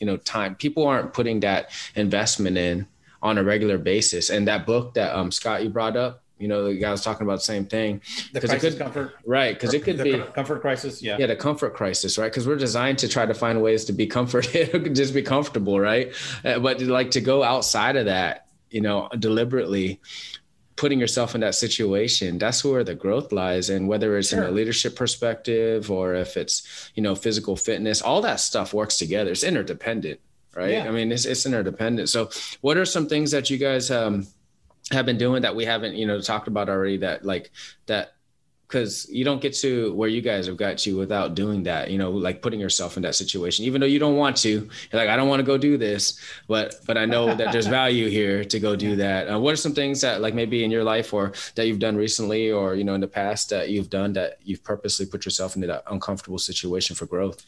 you know, time. People aren't putting that investment in on a regular basis. And that book that um, Scott you brought up, you know, the guy was talking about the same thing, The 'Cause it crisis could- comfort. right? Because it could be. comfort crisis. Yeah. Yeah, the comfort crisis, right? Because we're designed to try to find ways to be comforted, just be comfortable, right? Uh, but like to go outside of that, you know, deliberately putting yourself in that situation, that's where the growth lies. And whether it's in a leadership perspective or if it's, you know, physical fitness, all that stuff works together. It's interdependent, right? Yeah. I mean, it's, it's interdependent. So, what are some things that you guys um, have been doing that we haven't, you know, talked about already that like that because you don't get to where you guys have got to without doing that you know like putting yourself in that situation. Even though you don't want to you're like i don't want to go do this but but i know that there's value here to go do that. Uh, what are some things that like maybe in your life or that you've done recently or you know in the past that you've done that you've purposely put yourself into that uncomfortable situation for growth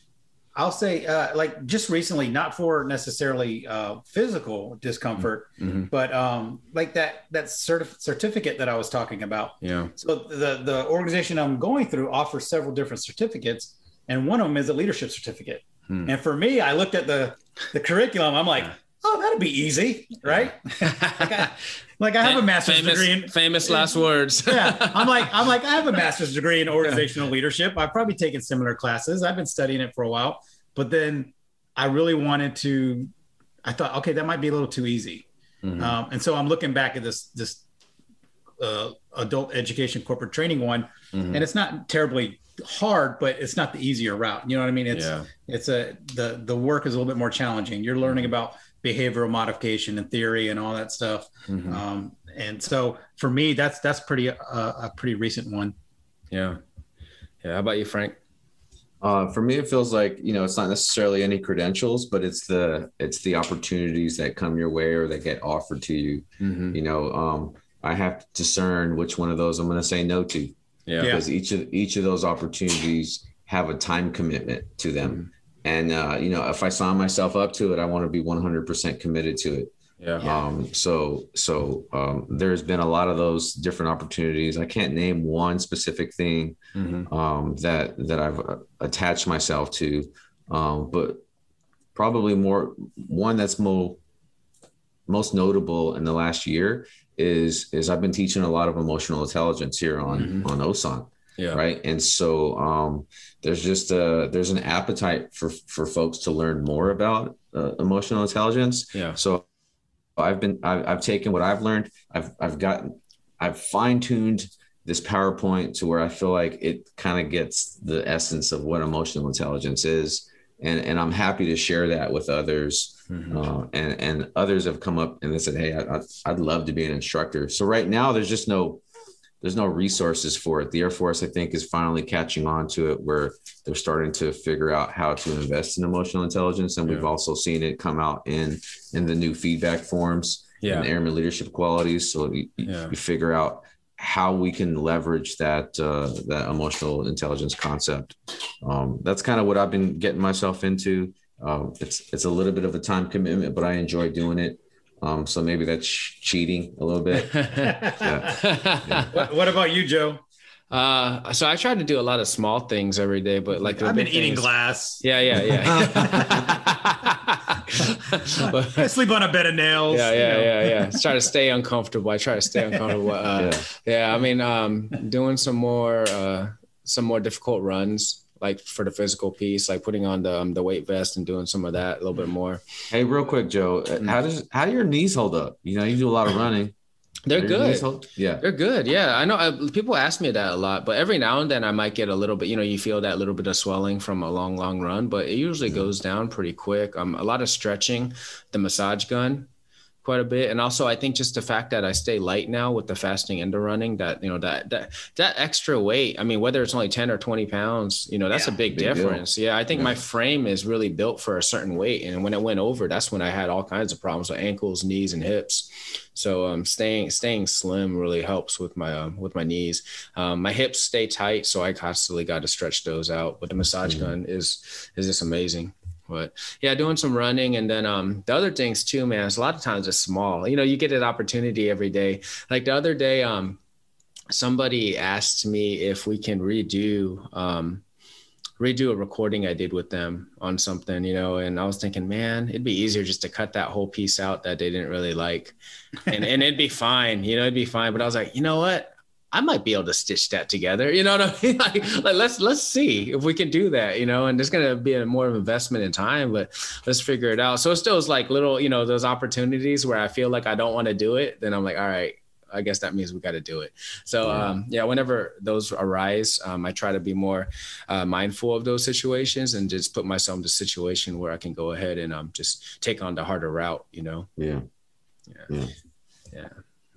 I'll say, uh, like just recently, not for necessarily uh, physical discomfort, Mhm. but um, like that that certif- certificate that I was talking about. yeah So the the organization I'm going through offers several different certificates, and one of them is a leadership certificate. Hmm. And for me, I looked at the the curriculum. I'm like, oh, that'd be easy, right? Like I have a master's famous, degree in famous last words yeah, I'm like, I'm like, I have a master's degree in organizational leadership. I've probably taken similar classes. I've been studying it for a while, but then I really wanted to. I thought, okay, that might be a little too easy, Mhm. um, and so I'm looking back at this this uh, adult education corporate training one, Mhm. and it's not terribly hard, but it's not the easier route. You know what I mean? It's yeah. it's a the the work is a little bit more challenging. You're learning about behavioral modification and theory and all that stuff. Mhm. Um, and so for me, that's that's pretty uh, a pretty recent one. Yeah. Yeah. How about you, Frank? Uh, for me, it feels like you know it's not necessarily any credentials, but it's the it's the opportunities that come your way or that get offered to you. Mhm. You know, um, I have to discern which one of those I'm going to say no to Yeah. Yeah. because each of each of those opportunities have a time commitment to them. And uh, you know, if I sign myself up to it, I want to be 100% committed to it. Yeah. Um, so so um, there's been a lot of those different opportunities. I can't name one specific thing Mhm. um, that that I've uh, attached myself to, um, but probably more one that's more most notable in the last year is is I've been teaching a lot of emotional intelligence here on Mhm. on OSAN, Yeah. right? And so um, there's just a there's an appetite for for folks to learn more about uh, emotional intelligence. Yeah. So I've been I've, I've taken what I've learned. I've I've gotten I've fine tuned this PowerPoint to where I feel like it kind of gets the essence of what emotional intelligence is, and and I'm happy to share that with others. Mhm. Uh, and and others have come up and they said, "Hey, I, I'd, I'd love to be an instructor." So right now, there's just no there's no resources for it. The Air Force, I think, is finally catching on to it, where they're starting to figure out how to invest in emotional intelligence, and we've also seen it come out in in the new feedback forms Yeah. and airman leadership qualities. So you, you- Yeah. you figure out how we can leverage that uh, that emotional intelligence concept. Um, that's kind of what I've been getting myself into. Um, it's it's a little bit of a time commitment, but I enjoy doing it. Um, so maybe that's cheating a little bit. What, what about you, Joe? Uh, so I try to do a lot of small things every day, but like I've been big eating things- glass. Yeah, yeah, yeah. But- I sleep on a bed of nails. yeah, you yeah, know. yeah, yeah. Try to stay uncomfortable. I try to stay uncomfortable. Uh, Yeah. yeah. I mean, um, doing some more, uh, some more difficult runs, like for the physical piece, like putting on the um, the weight vest and doing some of that a little bit more. Hey, real quick, Joe, uh, how does how do your knees hold up? You know, you do a lot of running. They're Do your knees good. Yeah. They're good. Yeah, I know. I, people ask me that a lot, but every now and then I might get a little bit. You know, you feel that little bit of swelling from a long, long run, but it usually Yeah. goes down pretty quick. Um, a lot of stretching, the massage gun, quite a bit, and also I think just the fact that I stay light now with the fasting and the running, that you know that that that extra weight. I mean, whether it's only ten or twenty pounds, you know, that's a big, big deal. difference. Yeah, I think Yeah. my frame is really built for a certain weight, and when it went over, that's when I had all kinds of problems with ankles, knees, and hips. So um, staying staying slim really helps with my um, with my knees. Um, my hips stay tight, so I constantly got to stretch those out. But the massage Mhm. gun is is just amazing. But yeah, doing some running and then um, the other things too, man. Is a lot of times it's small. You know, you get an opportunity every day. Like the other day, um, somebody asked me if we can redo um, redo a recording I did with them on something, you know, and I was thinking, man, it'd be easier just to cut that whole piece out that they didn't really like. And and it'd be fine, you know, it'd be fine. But I was like, you know what? I might be able to stitch that together. You know what I mean? Like, like let's let's see if we can do that, you know, and there's gonna be a more of investment in time, but let's figure it out. So it still is like little, you know, those opportunities where I feel like I don't want to do it, then I'm like, all right, I guess that means we got to do it. So Yeah. um, yeah, whenever those arise, um, I try to be more uh, mindful of those situations and just put myself in the situation where I can go ahead and um, just take on the harder route. You know? Yeah. Yeah. Yeah. Yeah.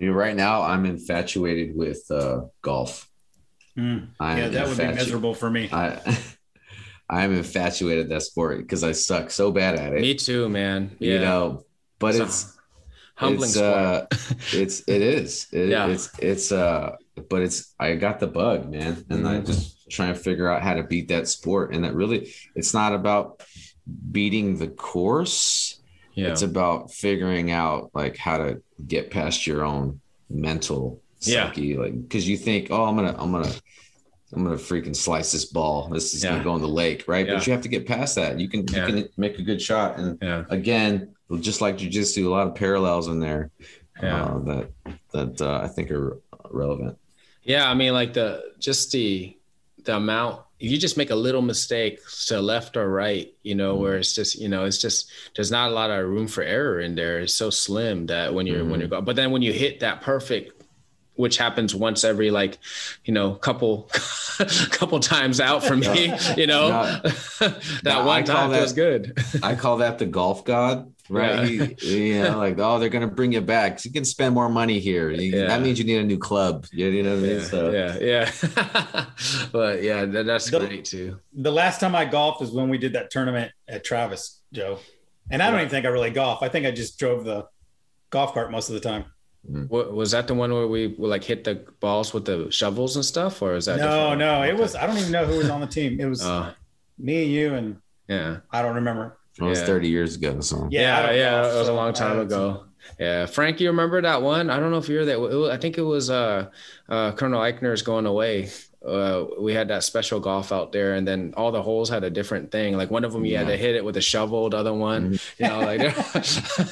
You know, right now I'm infatuated with uh, golf. Mm. I'm Yeah, that would be miserable for me. I I'm infatuated with that sport because I suck so bad at it. Me too, man. Yeah. You know, but So- it's humbling it's, sport. uh, it's it is it, Yeah. it's it's uh but it's i got the bug man and i Mhm. just trying to figure out how to beat that sport and that really it's not about beating the course yeah. it's about figuring out like how to get past your own mental Yeah. like because you think oh i'm gonna i'm gonna i'm gonna freaking slice this ball this is Yeah. gonna go in the lake right Yeah. but you have to get past that you can you can make a good shot and yeah. again, just like jujitsu, a lot of parallels in there uh, that that uh, I think are relevant. Yeah, I mean, like the just the the amount if you just make a little mistake to left or right, you know, where it's just, you know, it's just there's not a lot of room for error in there. It's so slim that when you're when you're mm-hmm. going, but then when you hit that perfect which happens once every like you know couple couple times out for me you know No. that one time that- feels good I call that the golf god, right? Yeah. He, you know, like oh, they're gonna bring you back. You can spend more money here. You- Yeah. That means you need a new club. You, you know what I mean? yeah, So yeah yeah but yeah that, that's The- great too The last time I golfed is when we did that tournament at Travis, Joe. And I don't even think I really golf. I think I just drove the golf cart most of the time. What, was that the one where we like hit the balls with the shovels and stuff or is that No, different? no, it was. I don't even know who was on the team. It was uh, me and you, and yeah I don't remember. It was Yeah. 30 years ago. So Yeah, yeah, yeah, it was a long time ago. Yeah, Frank, you remember that one? I don't know if you were that. It was, I think it was uh, uh, Colonel Eichner's going away. Uh, we had that special golf out there, and then all the holes had a different thing. Like one of them, you had to hit it with a shovel. The other one, you know, like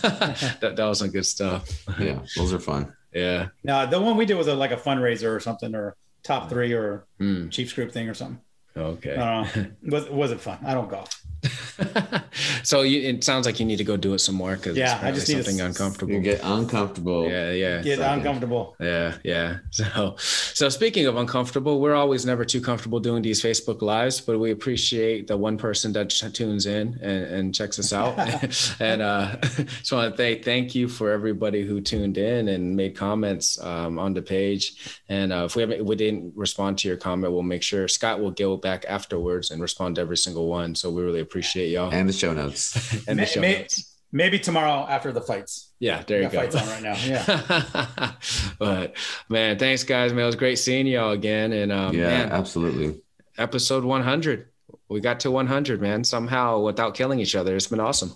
that, that was some good stuff. yeah, those are fun. Yeah. No, the one we did was a, like a fundraiser or something, or top three, or Hmm. Chiefs group thing or something. Okay. I don't know. It was, it fun. I don't golf. so you, it sounds like you need to go do it some more because Yeah, I just need to something s- uncomfortable. You get uncomfortable. yeah, yeah. Get Second. uncomfortable. Yeah, yeah. So, so speaking of uncomfortable, we're always never too comfortable doing these Facebook lives, but we appreciate the one person that tunes in and, and checks us out. and uh, just want to say thank you for everybody who tuned in and made comments um, on the page. And uh, if we haven't, we didn't respond to your comment, we'll make sure Scott will go back afterwards and respond to every single one. So we really appreciate y'all And the show notes. and the show may- notes. Maybe tomorrow after the fights. Yeah, there you go. fights on right now. Yeah. but man, thanks guys, man. It was great seeing y'all again. And um, yeah, man, absolutely. episode 100. We got to 100, man. Somehow without killing each other. It's been awesome.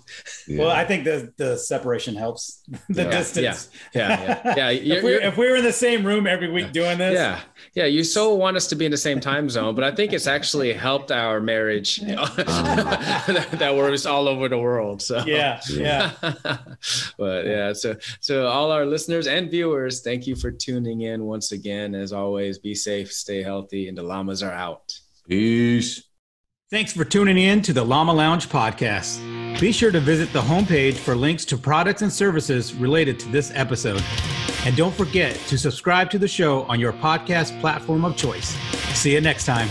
Yeah. Well, I think the the separation helps. The Yeah, distance. Yeah, yeah, yeah. You're- if, we, you're- if we were in the same room every week doing this, yeah, yeah. You so want us to be in the same time zone, but I think it's actually helped our marriage that we're just all over the world. So yeah, yeah. but yeah, so so all our listeners and viewers, thank you for tuning in once again. As always, be safe, stay healthy, and the llamas are out. Peace. Thanks for tuning in to the Llama Lounge podcast. Be sure to visit the homepage for links to products and services related to this episode. And don't forget to subscribe to the show on your podcast platform of choice. See you next time.